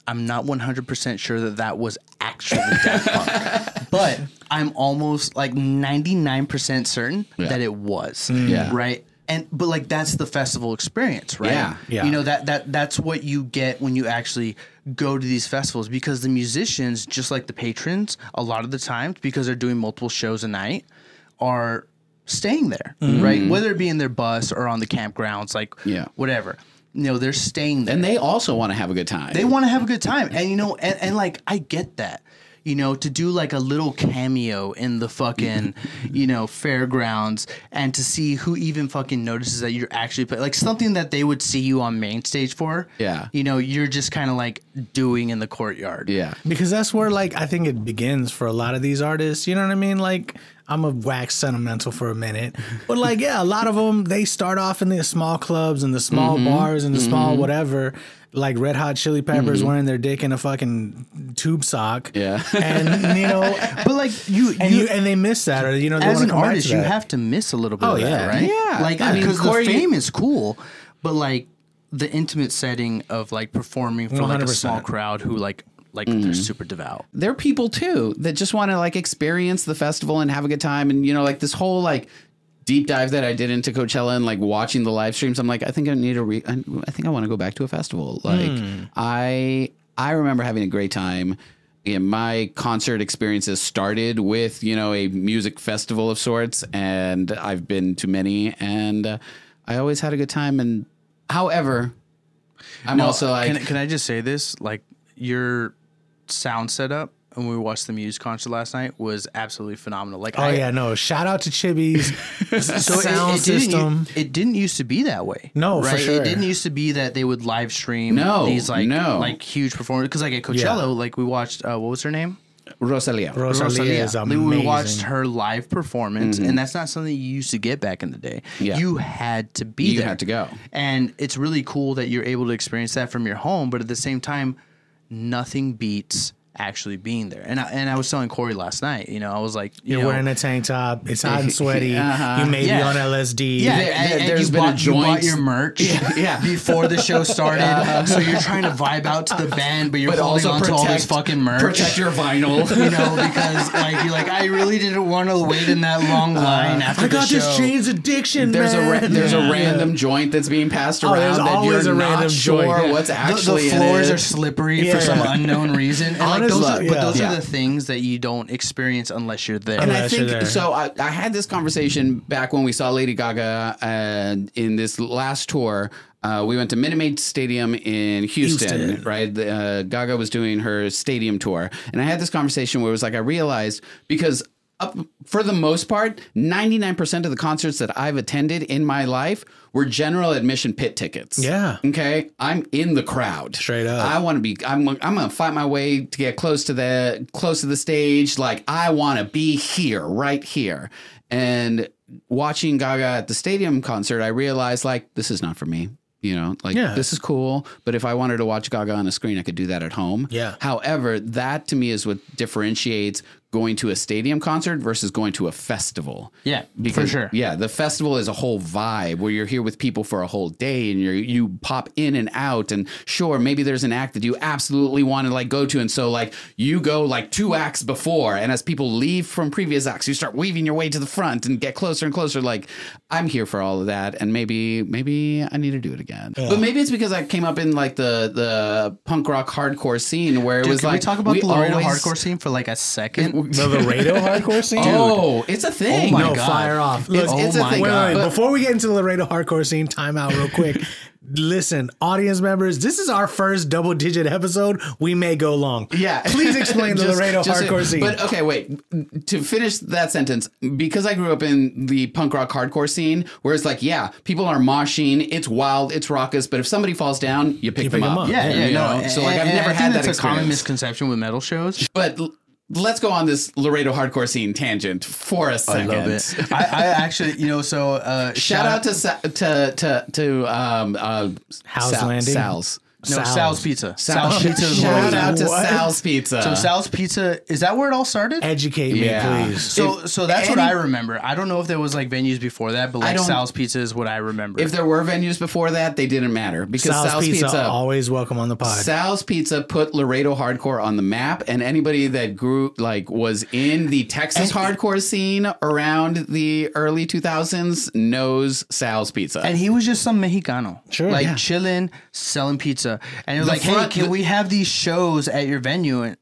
I'm not 100% sure that that was actually Daft Punk. but I'm almost like 99% certain that it was.
Yeah.
Right? And but like that's the festival experience, right?
Yeah.
Yeah.
You know that that that's what you get when you actually go to these festivals because the musicians, just like the patrons, a lot of the times because they're doing multiple shows a night, are staying there, mm-hmm. right? Whether it be in their bus or on the campgrounds, like
Yeah.
whatever. You know, they're staying there.
And they also want to have a good time.
They want to have a good time. And you know, and, and like I get that. You know, to do like a little cameo in the fucking, you know, fairgrounds and to see who even fucking notices that you're actually play like something that they would see you on main stage for.
Yeah.
You know, you're just kind of like doing in the courtyard.
yeah.
because that's where like I think it begins for a lot of these artists. You know what I mean? Like I'm a wax sentimental for a minute, but like yeah, a lot of them they start off in the small clubs and the small
Mm-hmm.
bars and the small whatever. Like Red Hot Chili Peppers
Mm-hmm.
wearing their dick in a fucking tube sock.
Yeah.
and you know,
But like you,
and
you,
you and they miss that, or you know, they
as an
come back to
artist, you have to miss a little bit
Oh,
of that,
yeah.
right?
Yeah.
Like,
I mean,
because
Corey-
the fame is cool, but like the intimate setting of like performing for like a small crowd who like like
Mm-hmm.
they're super devout.
there are people too that just want to like experience the festival and have a good time and you know like this whole like deep dive that I did into Coachella and like watching the live streams I'm like I think I need a re- I, I think I want to go back to a festival. Like I I remember having a great time. And my concert experiences started with you know a music festival of sorts and I've been to many and uh, I always had a good time and however I'm
No,
also like
can, can I just say this? Like your sound setup and we watched the Muse concert last night was absolutely phenomenal. Like,
Oh
I,
yeah, no. Shout out to Chibbi's
so it-
sound
it, didn't,
system.
it didn't used to be that way.
No, for
right?
sure.
It didn't used to be that they would live stream
No,
these like
no.
like huge performances. Because like at Coachella,
Yeah.
like we watched uh, what was her name?
Rosalia.
Rosalia is
Like,
amazing.
We watched her live performance, and that's not something you used to get back in the day.
Yeah.
You had to be
You
there.
had to go.
And it's really cool that you're able to experience that from your home, but at the same time, nothing beats actually being there. And I, and I was telling Corey last night, you know, I was like, you
You're
know,
wearing a tank top. It's hot and sweaty. You uh-huh. may be on LSD.
yeah,
There-
and,
there-
and
there's
you,
been a
bought, you bought
joint-
your merch
yeah.
before the show started, so you're trying to vibe out to the band, but you're
But
holding
also
on to all this
protect-
fucking merch.
Protect your vinyl.
you know, because like you're like, I really didn't want to wait in that long uh, line after
I got this
show.
Jane's addiction,
There's a ra- there's
Yeah.
a random joint that's being passed around.
Oh, there's
that
always
you're
a
not
random
sure
joint.
what's actually
the,
in
floors are slippery for some unknown reason. And like those
Honestly,
are, but those
Yeah.
are the things that you don't experience unless you're there.
And
Unless you're
think so. I, I had this conversation back when we saw Lady Gaga uh, in this last tour. Uh, we went to Minute Maid Stadium in Houston,
Houston.
right? The, uh, Gaga was doing her stadium tour, and I had this conversation where it was like I realized because up for the most part, ninety nine percent of the concerts that I've attended in my life were general admission pit tickets.
Yeah.
Okay. I'm in the crowd.
Straight up.
I want to be. I'm. I'm gonna fight my way to get close to the close to the stage. Like I want to be here, right here. And watching Gaga at the stadium concert, I realized like this is not for me. You know, like
Yeah.
this is cool, but if I wanted to watch Gaga on a screen, I could do that at home.
Yeah.
However, that to me is what differentiates going to a stadium concert versus going to a festival.
Yeah,
Because,
for sure.
Yeah, the festival is a whole vibe where you're here with people for a whole day and you you pop in and out and sure maybe there's an act that you absolutely want to like go to and so like you go like two acts before and as people leave from previous acts you start weaving your way to the front and get closer and closer like I'm here for all of that and maybe maybe I need to do it again. But maybe it's because I came up in like the the punk rock hardcore scene where it
Dude,
was
can
like
we talk about the Laredo
always-
hardcore scene for like a second?
The Laredo hardcore scene.
Oh, it's a thing.
Oh my
no,
God.
fire off. Look,
It's- it's a
oh my
thing.
wait, wait, wait.
But-
Before we get into the Laredo hardcore scene, time out real quick. Listen, audience members, this is our first double digit episode. We may go long.
Yeah.
Please explain the
Just-
Laredo
just-
hardcore scene.
But okay, wait. To finish that sentence, because I grew up in the punk rock hardcore scene, where it's like, yeah, people are moshing, it's wild, it's raucous, but if somebody falls down, you pick, them,
pick 'em
up.
up.
Yeah, yeah,
You
no.
know? So like, I've
and
never
I think
had that
that's a common misconception with metal shows.
But l- let's go on this Laredo hardcore scene tangent for a second.
I love it. I, I actually, you know, so uh,
Shout out to Sa- to to to um uh
House
Sal-
Landing?
Sal's.
No,
Sal's.
Sal's Pizza.
Sal-
Sal's Pizza
Shout out to
What?
Sal's Pizza.
So Sal's Pizza is that where it all started?
Educate
Yeah.
me, please.
So so that's what I remember. I don't know if there was like venues before that, but like Sal's Pizza is what I remember.
if there were venues before that, they didn't matter because
Sal's,
Sal's,
Pizza,
Pizza
always welcome on the pod.
Sal's Pizza put Laredo hardcore on the map, and anybody that grew like was in the Texas hardcore scene around the early 2000s knows Sal's Pizza.
and he was just some Mexicano,
Sure.
like
Yeah.
chilling, selling pizza, and it was
The
like,
front-
"Hey, can
the-
we have these shows at your venue?" And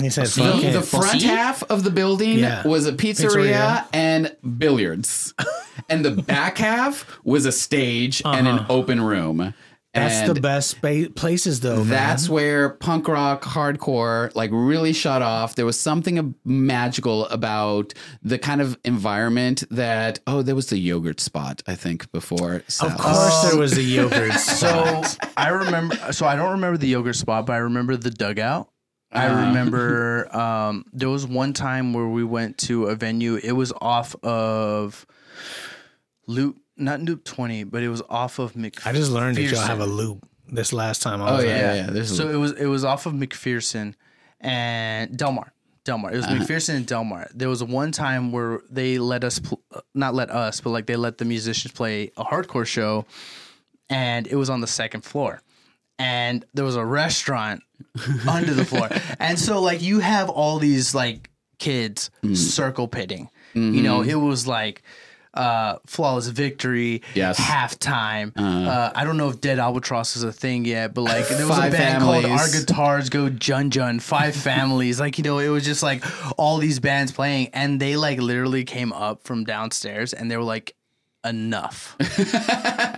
he said,
the,
"Fuck
the front
see?
half of the building
Yeah.
was a pizzeria,
Pizzeria.
and billiards, and the back half was a stage and an uh-huh. open room.
That's
And
the best spa- places, though.
That's
man.
where punk rock hardcore like really shut off. There was something magical about the kind of environment that oh, there was the yogurt spot I think before.
Of
Sal's.
course, there was the yogurt.
so I remember. So I don't remember the yogurt spot, but I remember the dugout. I
Uh-huh.
remember um, there was one time where we went to a venue. It was off of Loop, not Loop Twenty, but it was off of McPherson.
I just learned that y'all have a loop this last time. I
Oh
was
yeah,
like,
yeah, yeah. There's
So it was it was off of McPherson and Delmar. Delmar. It was McPherson and Delmar. There was one time where they let us, pl- uh, not let us, but like they let the musicians play a hardcore show, and it was on the second floor, and there was a restaurant under the floor, and so like you have all these like kids circle pitting. You know, it was like uh flawless victory
Yes.
halftime. Uh, i don't know if dead albatross is a thing yet but like there was a band called our guitars go jun jun five families. Like you know it was just like all these bands playing and they like literally came up from downstairs and they were like enough.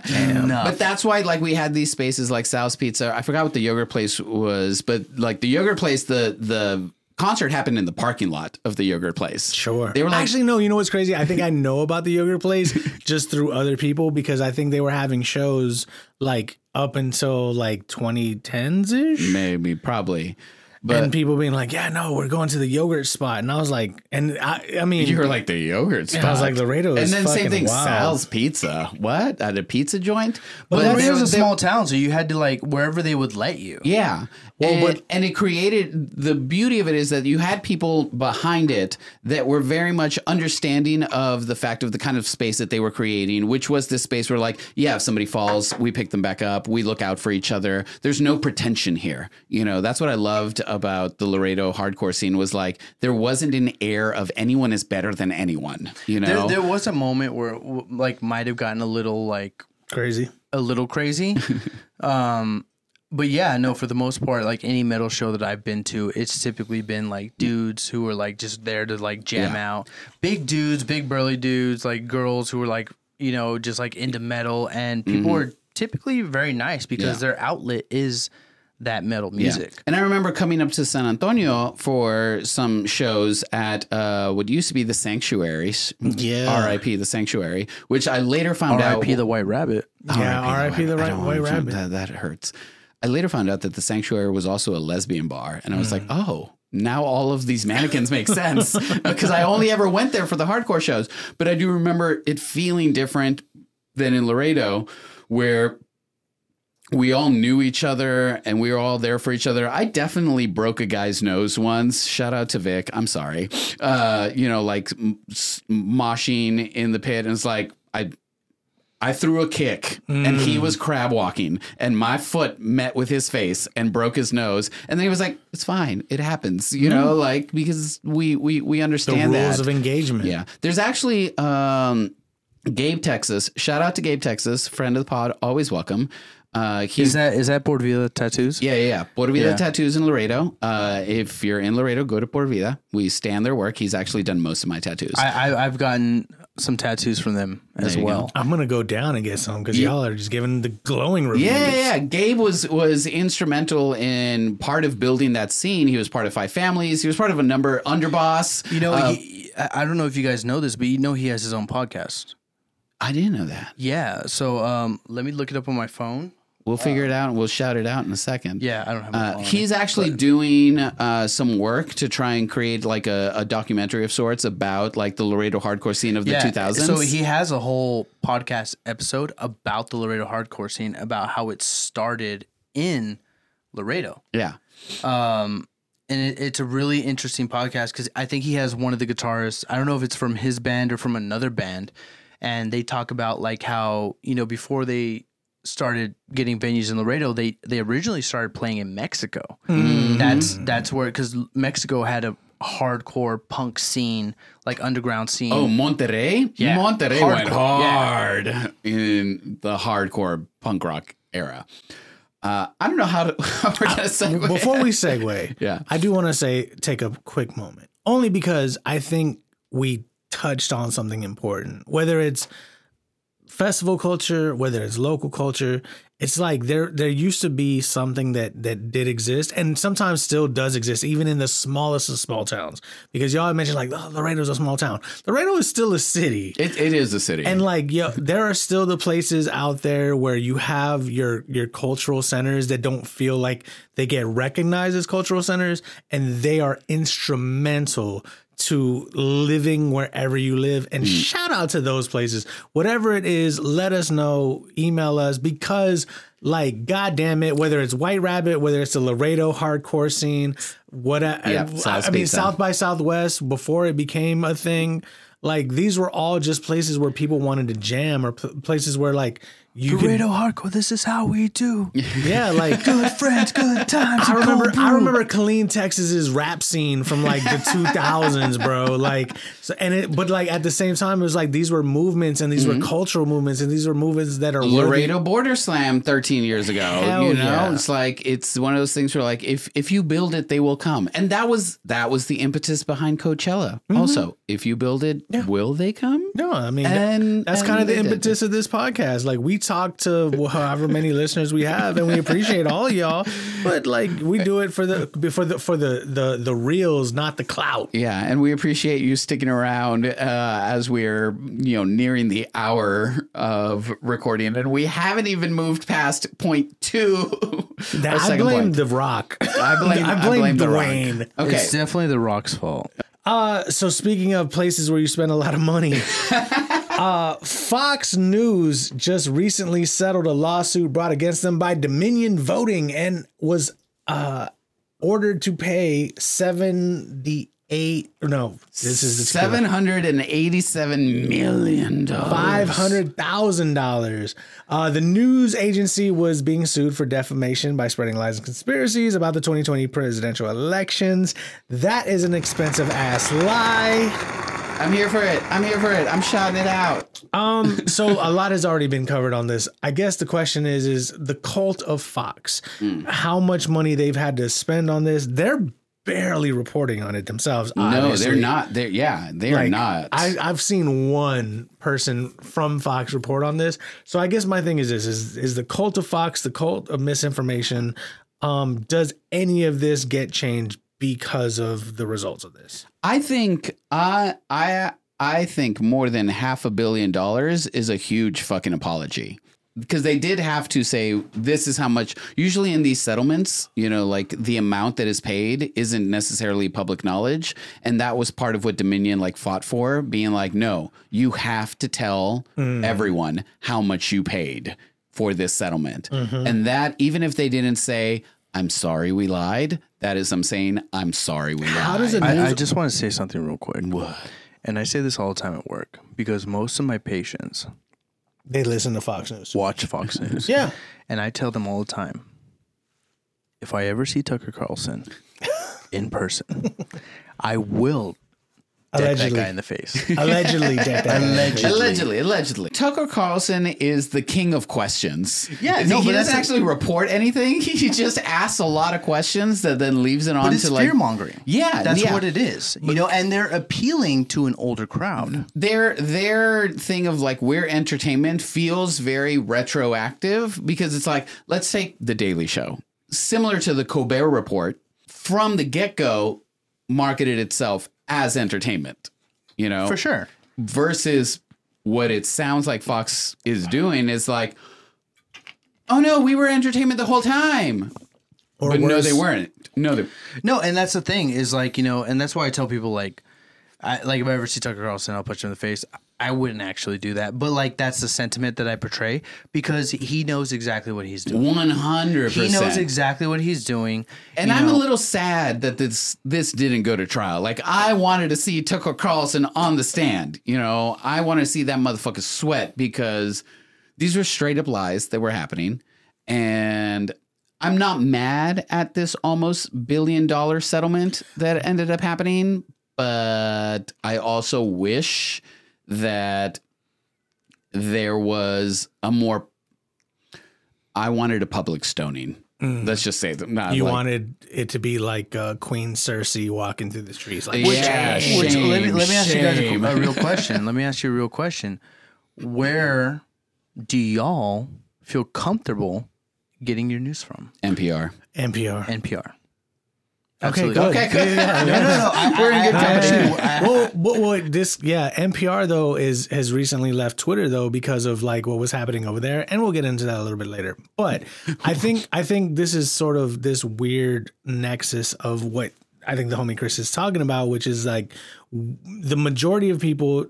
Enough.
But that's why, like, we had these spaces like Sal's Pizza. I forgot what the yogurt place was, but like the yogurt place, the the concert happened in the parking lot of the yogurt place.
Sure.
They were like,
actually no. You know what's crazy? I think I know about the yogurt place just through other people because I think they were having shows like up until like 2010s ish.
maybe, probably. But
and people being like, "Yeah, no, we're going to the yogurt spot," and I was like, and I, I mean,
you were like the yogurt spot.
and I was like, Laredo
and then same thing,
wild.
Sal's Pizza. What at a pizza joint?
But
they-
Laredo's a
they-
small town, so you had to like wherever they would let you.
Yeah.
Well,
and,
but-
and it created the beauty of it is that you had people behind it that were very much understanding of the fact of the kind of space that they were creating, which was this space where, like, yeah, if somebody falls, we pick them back up, we look out for each other. There's no pretension here. You know, that's what I loved about the Laredo hardcore scene was like there wasn't an air of anyone is better than anyone. You know,
There, there was a moment where like might have gotten a little like
crazy.
a little crazy. um, but yeah, no, for the most part, like any metal show that I've been to, it's typically been like dudes who are like just there to like jam
Yeah.
out. Big dudes, big burly dudes, like girls who are like, you know, just like into metal. And people are typically very nice because
Mm-hmm. Yeah.
their outlet is that metal music.
And I remember coming up to San Antonio for some shows at uh, what used to be the Sanctuaries.
Yeah.
R.I.P. the Sanctuary, which I later found out.
R.I.P. the White Rabbit.
Yeah, R.I.P. the
I
right
don't
white rabbit.
That, that hurts. I later found out that the Sanctuary was also a lesbian bar, and I was
Mm.
like, oh. Now all of these mannequins make sense because I only ever went there for the hardcore shows. But I do remember it feeling different than in Laredo, where we all knew each other and we were all there for each other. I definitely broke a guy's nose once. Shout out to Vic. I'm sorry. Uh, you know, like m- s- moshing in the pit, and it's like I. I threw a kick and he was crab walking and my foot met with his face and broke his nose and then he was like it's fine it happens you know like because we we we understand
The
understand
rules
that
of engagement.
yeah. There's actually um Gabe Texas. Shout out to Gabe Texas, friend of the pod, always welcome. Uh
Is
he's
that is that Por Vida tattoos?
yeah, yeah, yeah. Por Vida
Yeah.
Tattoos in Laredo. Uh, if you're in Laredo, go to Por Vida. We stand their work. He's actually done most of my tattoos.
I, I I've gotten some tattoos from them as
you go.
well.
I'm gonna go down and get some because y'all are just giving the glowing reviews.
yeah, yeah, yeah. Gabe was was instrumental in part of building that scene. He was part of Five Families. He was part of a number underboss.
You know,
Uh,
he, I I don't know if you guys know this, but you know he has his own podcast.
I didn't know that.
Yeah. So um, let me look it up on my phone.
We'll figure it out and we'll shout it out in a second.
Yeah, I don't have.
Uh, he's actually doing uh, some work to try and create like a, a documentary of sorts about like the Laredo hardcore scene of the
yeah.
2000s.
So he has a whole podcast episode about the Laredo hardcore scene, about how it started in Laredo.
yeah,
Um, and it, it's a really interesting podcast because I think he has one of the guitarists. I don't know if it's from his band or from another band, and they talk about like how you know before they started getting venues in Laredo, they they originally started playing in Mexico. That's that's where because Mexico had a hardcore punk scene, like underground scene.
Oh, Monterrey?
Yeah.
Monterrey went
Hardcore, yeah.
hard in the hardcore punk rock era. Uh, I don't know how, to, how we're going to segue.
Before we segue,
Yeah.
I do want to say take a quick moment, only because I think we touched on something important. Whether it's festival culture, whether it's local culture, it's like there there used to be something that that did exist, and sometimes still does exist, even in the smallest of small towns. Because y'all mentioned like, oh, Laredo's a small town. Laredo is still a city.
it, it is a city.
And like, yo, there are still the places out there where you have your your cultural centers that don't feel like they get recognized as cultural centers, and they are instrumental to living wherever you live. And mm. shout out to those places. Whatever it is, let us know. Email us because. Like, god damn it, whether it's White Rabbit, whether it's the Laredo hardcore scene, what I,
Yeah,
I,
South
I mean. South by Southwest before it became a thing. Like these were all just places where people wanted to jam, or pl- places where like you could,
Laredo hardcore. This is how we do.
yeah, like
good friends, good times.
I remember, I remember Clean Texas's rap scene from like the 2000s, bro. Like, so, and it, but like at the same time, it was like these were movements and these were cultural movements and these were movements that are worthy-
Laredo Border Slam 13 years ago.
Hell
you know,
yeah.
it's like it's one of those things where like if if you build it, they will come, and that was that was the impetus behind Coachella.
Mm-hmm.
Also, if you build it, will they come?
No, I mean
And-
that's
and
kind of the
they did.
impetus of this podcast. Like we talk to however many listeners we have, and we appreciate all y'all. But like, we do it for the for the for the the the reels, not the clout.
Yeah, and we appreciate you sticking around uh, as we're you know nearing the hour of recording, and we haven't even moved past point two.
That,
our
I
second
blame
point.
The Rock.
I blame.
I blame
The Rock.
Dwayne.
Okay,
It's definitely the Rock's fault.
Uh, so speaking of places where you spend a lot of money, uh, Fox News just recently settled a lawsuit brought against them by Dominion Voting and was uh ordered to pay seventy eight. No, this is the
seven hundred and eighty-seven million dollars.
Five hundred thousand dollars. Uh, the news agency was being sued for defamation by spreading lies and conspiracies about the 2020 presidential elections. That is an expensive ass lie.
I'm here for it. I'm here for it. I'm shouting it out.
Um, so a lot has already been covered on this. I guess the question is: is the cult of Fox? How much money they've had to spend on this? They're barely reporting on it themselves.
No,
obviously.
they're not. They're yeah, they are not.
I, I've seen one person from Fox report on this. So I guess my thing is this is is the cult of Fox the cult of misinformation. Um, does any of this get changed because of the results of this?
I think I I I think more than half a billion dollars is a huge fucking apology. Because they did have to say this is how much usually in these settlements, you know, like the amount that is paid isn't necessarily public knowledge. And that was part of what Dominion like fought for, being like, no, you have to tell mm. everyone how much you paid for this settlement. Mm-hmm. And that even if they didn't say, I'm sorry we lied, that is I'm saying, I'm sorry we lied.
How does it?
I, I just want to say something real quick. What? And I say this all the time at work because most of my patients
they listen to Fox News.
watch Fox News.
Yeah.
And I tell them all the time if I ever see Tucker Carlson in person, I will deck that guy in the face.
Allegedly, deck that guy.
Allegedly.
Allegedly, allegedly. Tucker Carlson is the king of questions.
Yeah,
he,
no,
he
but
doesn't actually report anything. He just asks a lot of questions that then leaves it on
But it's
to like
fear mongering.
Yeah,
That's
yeah.
what it is. You know, and they're appealing to an older crowd.
their their thing of like we're entertainment feels very retroactive because it's like let's take the Daily Show, similar to the Colbert Report, from the get go, marketed itself as entertainment. You know,
For sure.
versus what it sounds like Fox is doing is like, oh no, we were entertainment the whole time.
Or
but no, they weren't. No, they,
No, and that's the thing is like you know, and that's why I tell people like, I like if I ever see Tucker Carlson, I'll punch him in the face. I wouldn't actually do that, but like that's the sentiment that I portray because he knows exactly what he's doing.
One hundred percent,
He knows exactly what he's doing,
And
you
I'm a little sad that this this didn't go to trial. Like I wanted to see Tucker Carlson on the stand. You know, I want to see that motherfucker sweat because these were straight up lies that were happening. And I'm not mad at this almost billion dollar settlement that ended up happening, but I also wish that there was a more I wanted a public stoning. Let's just say that. Not
You
like-
wanted it to be like uh, Queen Cersei walking through the streets, like
Yeah,
shame.
Which, let me
Shame,
let me ask you guys a, a real question. let me ask you a real question. Where do y'all feel comfortable getting your news from?
NPR.
NPR.
NPR.
Okay, good.
Okay, good.
Yeah, yeah,
No, no, no. I,
We're in good company.
well, well, well, this yeah, NPR though is has recently left Twitter though because of like what was happening over there, and we'll get into that a little bit later. But I think I think this is sort of this weird nexus of what I think the homie Chris is talking about, which is like the majority of people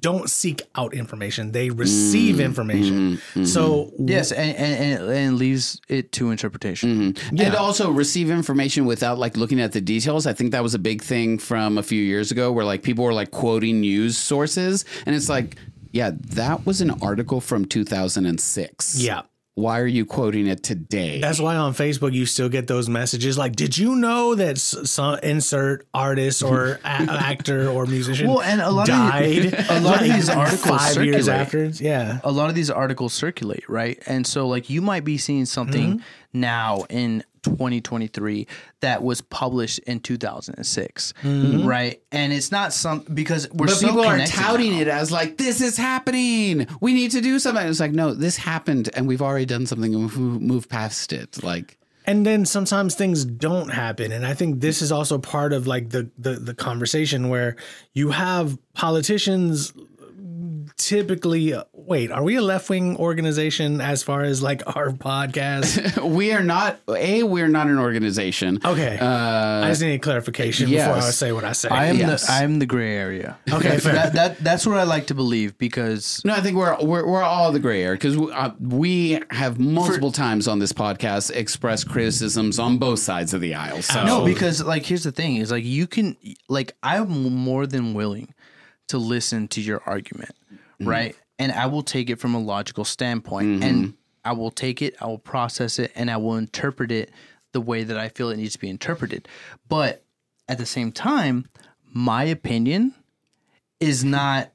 don't seek out information; they receive mm-hmm. information. Mm-hmm. So mm-hmm.
Yes, and, and, and it leaves it to interpretation.
And also receive information without like looking at the details. I think that was a big thing from a few years ago where like people were like quoting news sources. And it's like, yeah, that was an article from 2006.
yeah.
Why are you quoting it today?
That's why on Facebook you still get those messages like, "Did you know that some insert artist or a- actor or musician
Well, and a lot of
died
the- a lot of these articles
five years
circulate.
after?" Yeah,
a lot of these articles circulate, right? And so like you might be seeing something
Mm-hmm.
now in 2023 that was published in 2006,
Mm-hmm.
right? And it's not some because we're
But
so
people are touting
now.
it as like this is happening. We need to do something. It's like no, this happened, and we've already done something, and we've moved past it. Like
and then sometimes things don't happen and i think this is also part of like the the, the conversation where you have politicians typically wait are we a left-wing organization as far as like our podcast
we are not a. We're not an organization.
okay
Uh,
i just need clarification before i say what i say
I am
Yes.
the I'm the gray area.
Okay, fair.
that, that that's what I like to believe because
No, I think we're we're, we're all the gray area because we, uh, we have multiple times on this podcast expressed criticisms on both sides of the aisle. So
No, because like here's the thing is like you can like I'm more than willing to listen to your argument, Mm-hmm. right? And I will take it from a logical standpoint mm-hmm. and I will take it, I will process it and I will interpret it the way that I feel it needs to be interpreted. But at the same time, my opinion is not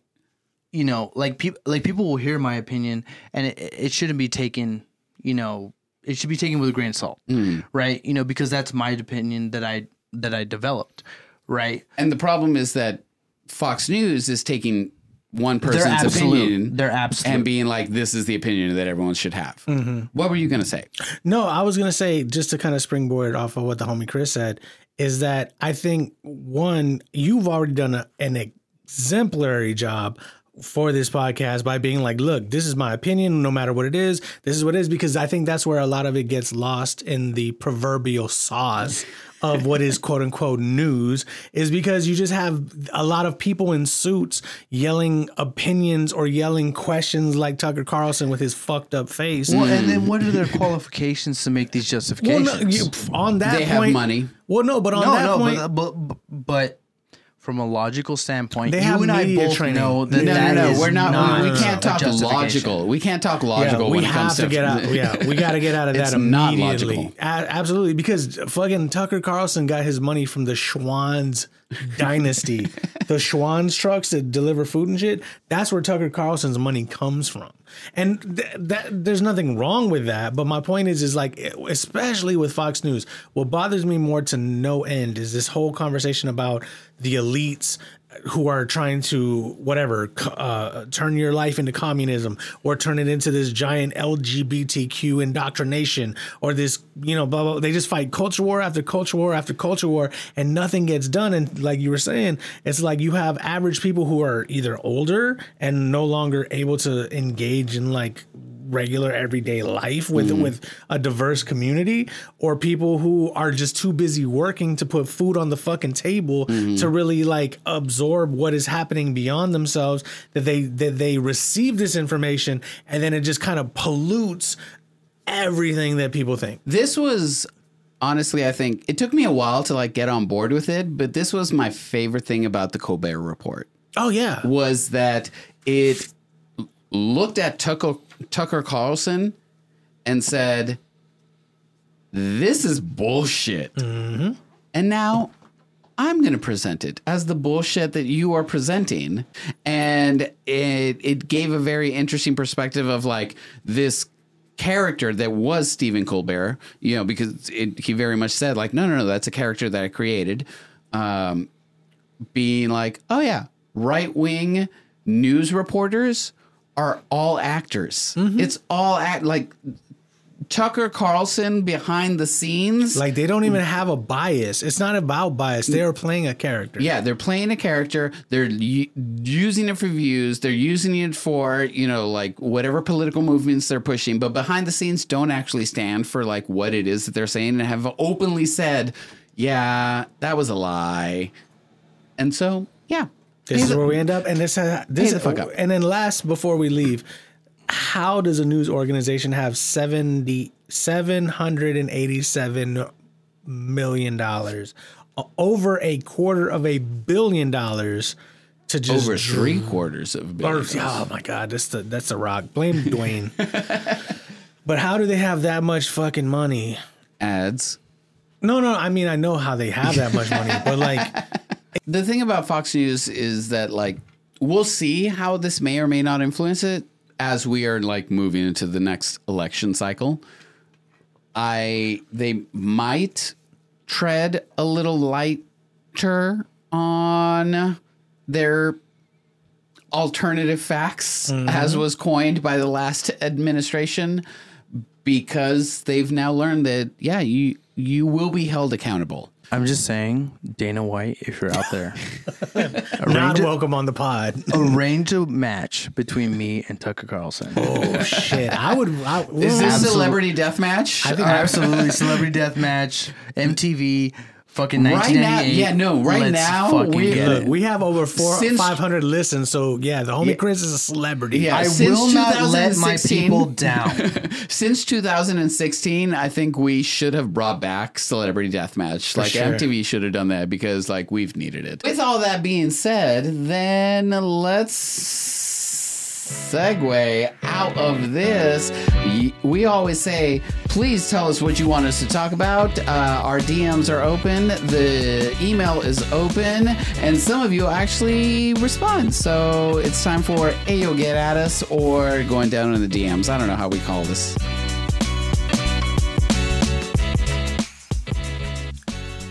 you know, like people like people will hear my opinion and it, it shouldn't be taken, you know, it should be taken with a grain of salt, mm. right? You know, because that's my opinion that I that I developed, right?
and the problem is that Fox News is taking one person's
absolute.
opinion
They're absolute.
and being like, "This is the opinion that everyone should have." Mm-hmm. What were you gonna say?
No, I was gonna say just to kind of springboard off of what the homie Chris said is that I think one, you've already done a, an exemplary job for this podcast by being like, look, this is my opinion, no matter what it is, this is what it is, because I think that's where a lot of it gets lost in the proverbial sauce of what is quote unquote news, is because you just have a lot of people in suits yelling opinions or yelling questions like Tucker Carlson with his fucked up face.
well, and then what are their qualifications to make these
Well,
justifications?
no, you, on that
They have money.
Well, no, but on
no,
that
no,
point,
but, but but from a logical standpoint,
They
you
have
and I both
training.
know that
No,
that
no, no.
is
We're not.
not
we can't talk logical. We can't talk
yeah,
logical
we
when it
have
comes
to get out. Yeah, we got to get out of
It's
that
not
immediately.
logical.
A- absolutely, because fucking Tucker Carlson got his money from the Schwan's dynasty, the Schwan's trucks that deliver food and shit. That's where Tucker Carlson's money comes from, and th- that there's nothing wrong with that. But my point is, is like, especially with Fox News, what bothers me more to no end is this whole conversation about the elites who are trying to whatever uh, turn your life into communism or turn it into this giant LGBTQ indoctrination or this you know blah blah. They just fight culture war after culture war after culture war and nothing gets done. And like you were saying, it's like you have average people who are either older and no longer able to engage in like regular everyday life with mm. with a diverse community or people who are just too busy working to put food on the fucking table mm-hmm. to really like absorb what is happening beyond themselves that they that they receive this information and then it just kind of pollutes everything that people think.
This was honestly, I think it took me a while to like get on board with it, but this was my favorite thing about the Colbert Report.
Oh yeah.
Was that it looked at Tucker Tucker Carlson and said, "This is bullshit," and now. I'm going to present it as the bullshit that you are presenting. And it, it gave a very interesting perspective of like this character that was Stephen Colbert, you know, because it, he very much said, like, no, no, no, that's a character that I created. Um, being like, oh, yeah, right wing news reporters are all actors. Mm-hmm. It's all act like Tucker Carlson behind the scenes.
like they don't even have a bias it's not about bias they are playing a character
Yeah, they're playing a character. They're using it for views. They're using it for you know like whatever political movements they're pushing. But behind the scenes, don't actually stand for like what it is that they're saying and have openly said, "Yeah, that was a lie." And so, yeah,
This is where we end up, and this uh, this
the fuck up.
And then last, before we leave, how does a news organization have 70, 787 million dollars, over a quarter of a billion dollars to just
over three quarters of a
or, oh my god, that's the that's the rock. Blame Dwayne. but how do they have that much fucking money?
ads.
No, no, I mean I know how they have that much money, but like
The thing about Fox News is that like we'll see how this may or may not influence it as we are like moving into the next election cycle. I they might tread a little lighter on their alternative facts, mm-hmm. as was coined by the last administration, because they've now learned that yeah, you you will be held accountable.
I'm just saying, Dana White, if you're out there,
Not welcome on the pod.
arrange a match between me and Tucker Carlson.
Oh shit! I would. I,
Is this
Absolute-
celebrity death match?
I think
Absolutely, celebrity death match, MTV, fucking
Right now- yeah, no, right
Let's
now, we-
Look, we have over four
Since-
five hundred listens, so yeah, the homie Chris is a celebrity.
Yeah.
I
since
will not let my
2016
people down.
Since 2016, I think we should have brought back Celebrity Deathmatch. Like
sure.
MTV should have done that because like we've needed it. With all that being said, then let's segue out of this. We always say, please tell us what you want us to talk about. Uh, our DMs are open, the email is open, and some of you actually respond. So it's time for Ayo Get At Us or going down in the DMs. I don't know how we call this.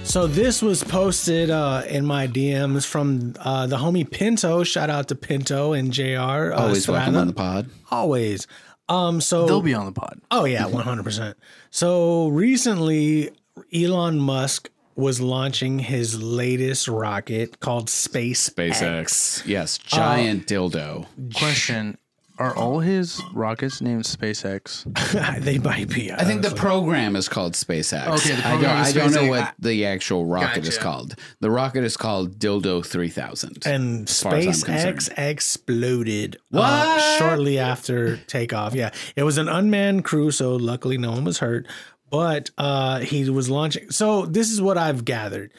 So this was posted uh, in my DMs from uh, the homie Pinto. Shout out to Pinto and Jr. Uh,
Always welcome on the pod.
Always. Um. So
They'll be on the pod.
Oh yeah, one hundred percent. So recently, Elon Musk was launching his latest rocket called Space
SpaceX. Yes, giant dildo.
Question: Are all his rockets named SpaceX?
they might be.
I think the program is called SpaceX.
Okay, the
I don't,
program is
I don't know
SpaceX.
what the actual rocket is
Gotcha.
called. The rocket is called Dildo 3000.
and
far as I'm
SpaceX exploded uh,
What?
shortly after takeoff. Yeah, it was an unmanned crew, so luckily no one was hurt. But uh, he was launching. So this is what I've gathered.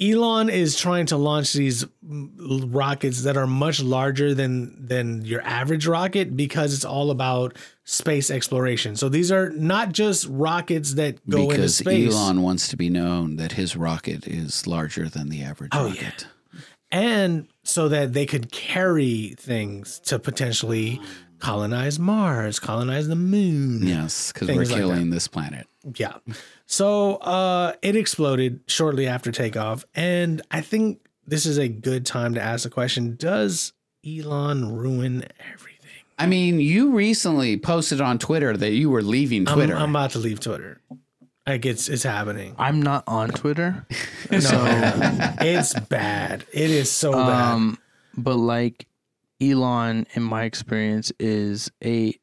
Elon is trying to launch these rockets that are much larger than than your average rocket because it's all about space exploration. So these are not just rockets that go into
because
space.
Elon wants to be known that his rocket is larger than the average
Oh,
rocket.
and so that they could carry things to potentially colonize Mars, colonize the moon.
Yes, because we're
Things like
killing this planet.
Yeah. So uh, it exploded shortly after takeoff, and I think this is a good time to ask the question: Does Elon ruin everything?
I mean, you recently posted on Twitter that you were leaving
I'm-
Twitter.
I'm, about to leave Twitter. Like it's it's happening.
I'm not on Twitter, no,
It's bad. It is so bad.
um, but like Elon, in my experience, is a.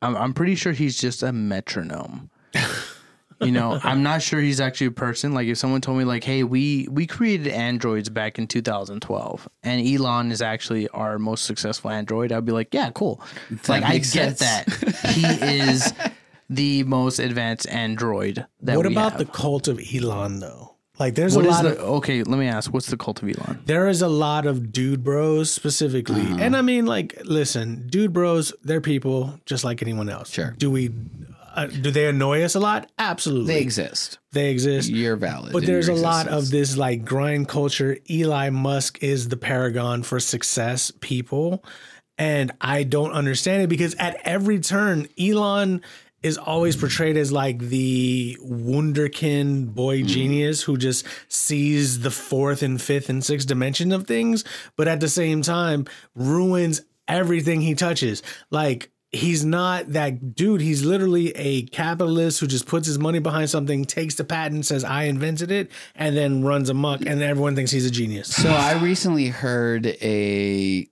I'm I'm pretty sure he's just a metronome. You know, I'm not sure he's actually a person. Like if someone told me like, "Hey, we we created androids back in 2012 and Elon is actually our most successful android." I'd be like, "Yeah, cool." like I
makes
get that. he is the most advanced android that
what about
have.
the cult of Elon though? Like there's
What
a lot
the
of
okay? Let me ask. What's the cult of Elon?
there is a lot of dude bros specifically.
Uh-huh.
And I mean, like, listen, dude bros, they're people just like anyone else.
Sure.
Do we, uh, do they annoy us a lot? Absolutely.
they exist.
They,
exist. You're valid.
But there's a lot of this like grind culture. Eli Musk is the paragon for success people. And I don't understand it because at every turn, Elon is always portrayed as like the wunderkind boy mm-hmm. genius who just sees the fourth and fifth and sixth dimension of things, but at the same time ruins everything he touches. Like he's not that dude. He's literally a capitalist who just puts his money behind something, takes the patent, says I invented it, and then runs amok, and everyone thinks he's a genius.
So I recently heard a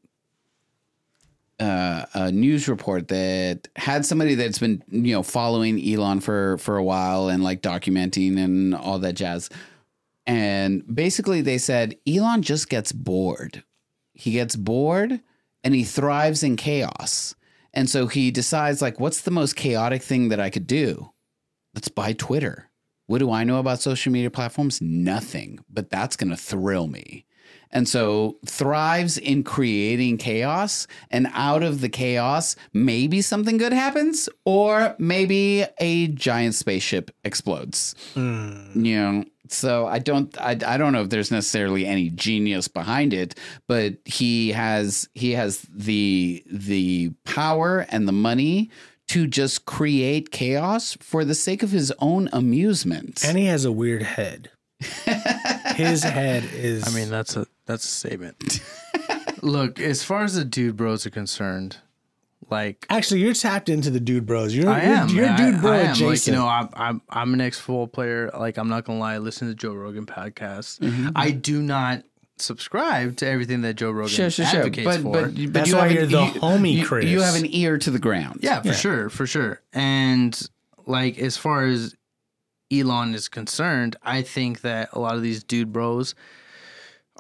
uh, a news report that had somebody that's been you know following Elon for for a while and like documenting and all that jazz. And basically, they said Elon just gets bored. He gets bored and he thrives in chaos. And so he decides, like, what's the most chaotic thing that I could do? Let's buy Twitter. What do I know about social media platforms? Nothing, but that's going to thrill me. And so thrives in creating chaos. And out of the chaos, maybe something good happens, or maybe a giant spaceship explodes. Hmm. You know, so I don't I, I don't know if there's necessarily any genius behind it, but he has he has the the power and the money to just create chaos for the sake of his own amusement.
And he has a weird head. His head is.
I mean, that's a that's a statement. Look, as far as the dude bros are concerned, like
actually, you're tapped into the dude bros. You're,
I
you're,
am,
You're,
I-
dude bro
I, am.
adjacent.
Like you know, I'm I'm I'm an ex football player. Like I'm not gonna lie, I listen to Joe Rogan podcast. Mm-hmm. I do not subscribe to everything that Joe Rogan
Sure, sure, sure.
advocates
But,
for.
but, but
That's
you
why
have
you're
an,
the
you,
homie,
you-
Chris.
You have an ear to the ground.
Yeah, for sure, for sure. And like as far as Elon is concerned, I think that a lot of these dude bros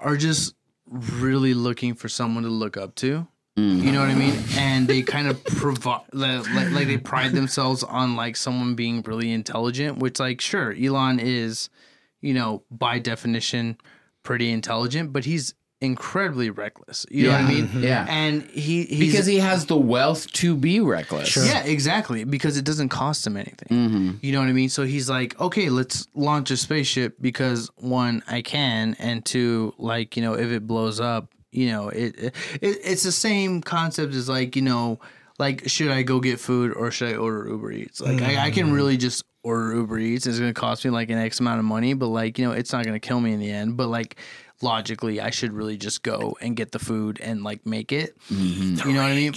are just really looking for someone to look up to. Mm. You know what I mean? And they kind of provide like, like they pride themselves on like someone being really intelligent, which like sure, Elon is, you know, by definition pretty intelligent, but he's incredibly reckless. You know what I
Yeah.
mean?
Yeah.
And he he's
Because he has the wealth to be reckless.
yeah, exactly. Because it doesn't cost him anything.
Mm-hmm.
You know what I mean? So he's like, okay, let's launch a spaceship because one, I can, and two, like you know, if it blows up, you know, it, it it's the same concept as like you know, like should I go get food or should I order Uber Eats? Like I, I can really just order Uber Eats. It's gonna cost me like an X amount of money, but like you know, it's not gonna kill me in the end. But like logically, I should really just go and get the food and like make it.
Mm-hmm.
You know what I mean?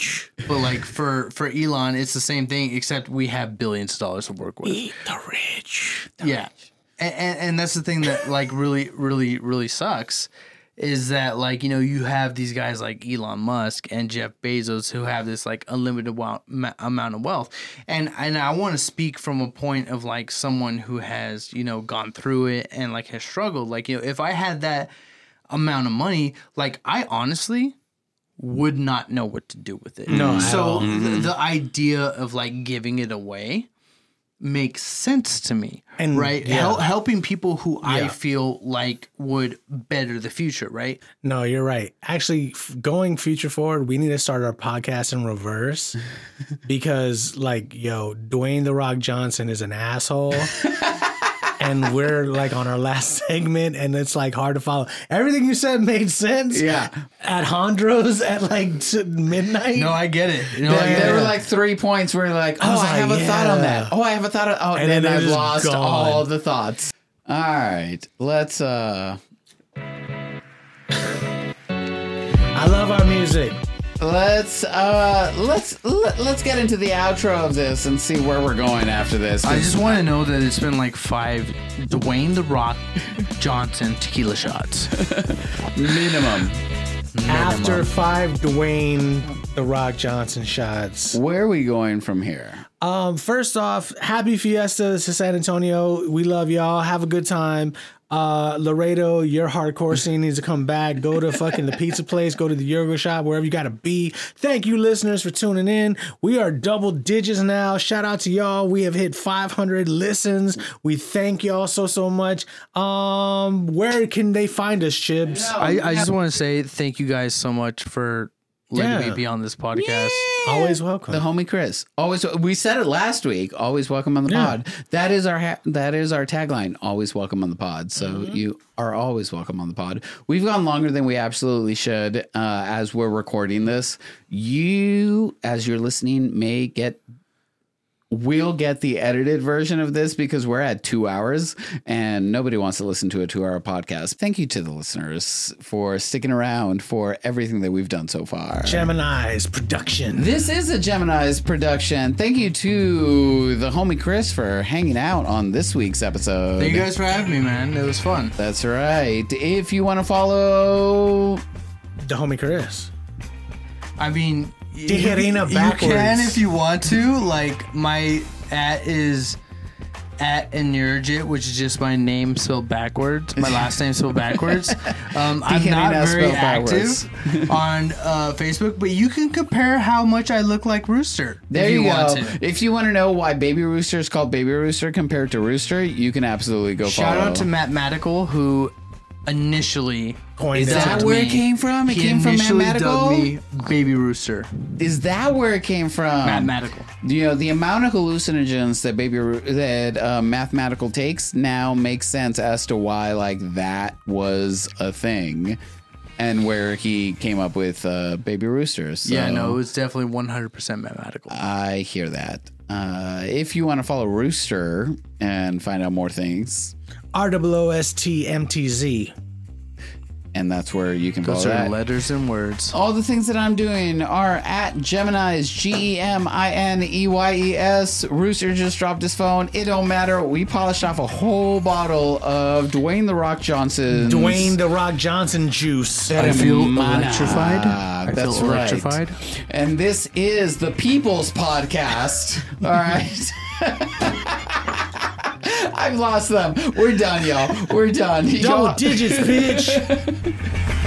But like for for Elon, it's the same thing, except we have billions of dollars to work with.
Eat the rich.
Yeah, and, and and that's the thing that like really really really sucks is that like you know you have these guys like Elon Musk and Jeff Bezos who have this like unlimited wa- ma- amount of wealth, and and I want to speak from a point of like someone who has you know gone through it and like has struggled. Like you know if I had that amount of money, like I honestly would not know what to do with it.
No,
so
mm-hmm.
the, the idea of like giving it away makes sense to me,
And,
right?
yeah.
Hel- helping people who I feel like would better the future, right?
No, you're right. Actually, f- going future forward, we need to start our podcast in reverse because, like, yo, Dwayne the Rock Johnson is an asshole. and we're like on our last segment, and it's like hard to follow. Everything you said made sense.
Yeah.
At Hondros at like midnight.
No, I get it. You know, I
Yeah.
There were like three points where you're like, oh, I,
was like,
have a thought on that. Oh, I have a thought. On, oh, and then I've lost
gone.
all the thoughts. All right, let's. uh
I love our music.
Let's uh let's let, let's get into the outro of this and see where we're going after this.
I just want to know that it's been like five Dwayne the Rock Johnson tequila shots.
minimum.
After five Dwayne the Rock Johnson shots.
Where are we going from here?
Um, first off, happy fiestas to San Antonio. We love y'all. Have a good time. Uh, Laredo, your hardcore scene needs to come back. Go to fucking the pizza place, go to the Yoga shop, wherever you gotta be. Thank you, listeners, for tuning in. We are double digits now. Shout out to y'all. We have hit 500 listens. We thank y'all so so much. Um, where can they find us, Chibs?
I, I just want to say thank you guys so much for letting
Yeah.
me be on this podcast.
Always welcome.
The homie Chris. Always we said it last week. Always welcome on the
Yeah.
pod. That is our ha- that is our tagline. Always welcome on the pod. So
Mm-hmm.
you are always welcome on the pod. We've gone longer than we absolutely should uh, as we're recording this. You as you're listening may get We'll get the edited version of this because we're at two hours and nobody wants to listen to a two hour podcast. Thank you to the listeners for sticking around for everything that we've done so far.
Gem.In.Eyes production.
This is a Gem.In.Eyes production. Thank you to the homie Chris for hanging out on this week's episode.
Thank you guys for having me, man. It was fun.
That's right. If you want to follow,
The homie Chris.
I mean, you,
Tijerina
you can if you want to. Like my at is at Energit, which is just my name spelled backwards. My last name spelled backwards. Um, I'm not very active on uh, Facebook, but you can compare how much I look like Rooster.
there
if
you,
you,
go.
want to.
If you want to know why Baby Rooster is called Baby Rooster compared to Rooster, you can absolutely go
Shout
follow.
out to Matt Mathematical who initially
Coined
Is that
dubbed
where it came from? It
he
came from
initially
Mathematical?
dubbed me Baby Rooster.
Is that where it came from?
Mathematical.
You know, the amount of hallucinogens that baby Ru- that uh, mathematical takes now makes sense as to why like that was a thing. and where he came up with uh, Baby Roosters. So
yeah, no, it was definitely 100% mathematical.
I hear that. Uh, if you want to follow Rooster and find out more things,
R W O S T M T Z.
and that's where you can
Those
follow
are
that.
letters and words.
All the things that I'm doing are at Gem.In.Eyes G E M I N E Y E S. Rooster just dropped his phone. It don't matter. We polished off a whole bottle of Dwayne the Rock Johnson.
Dwayne the Rock Johnson juice.
I feel
Mana.
electrified. I feel
That's right.
electrified.
And this is the People's Podcast. All right. I've lost them. We're done, y'all. We're done.
Double
Y'all-
digits, bitch.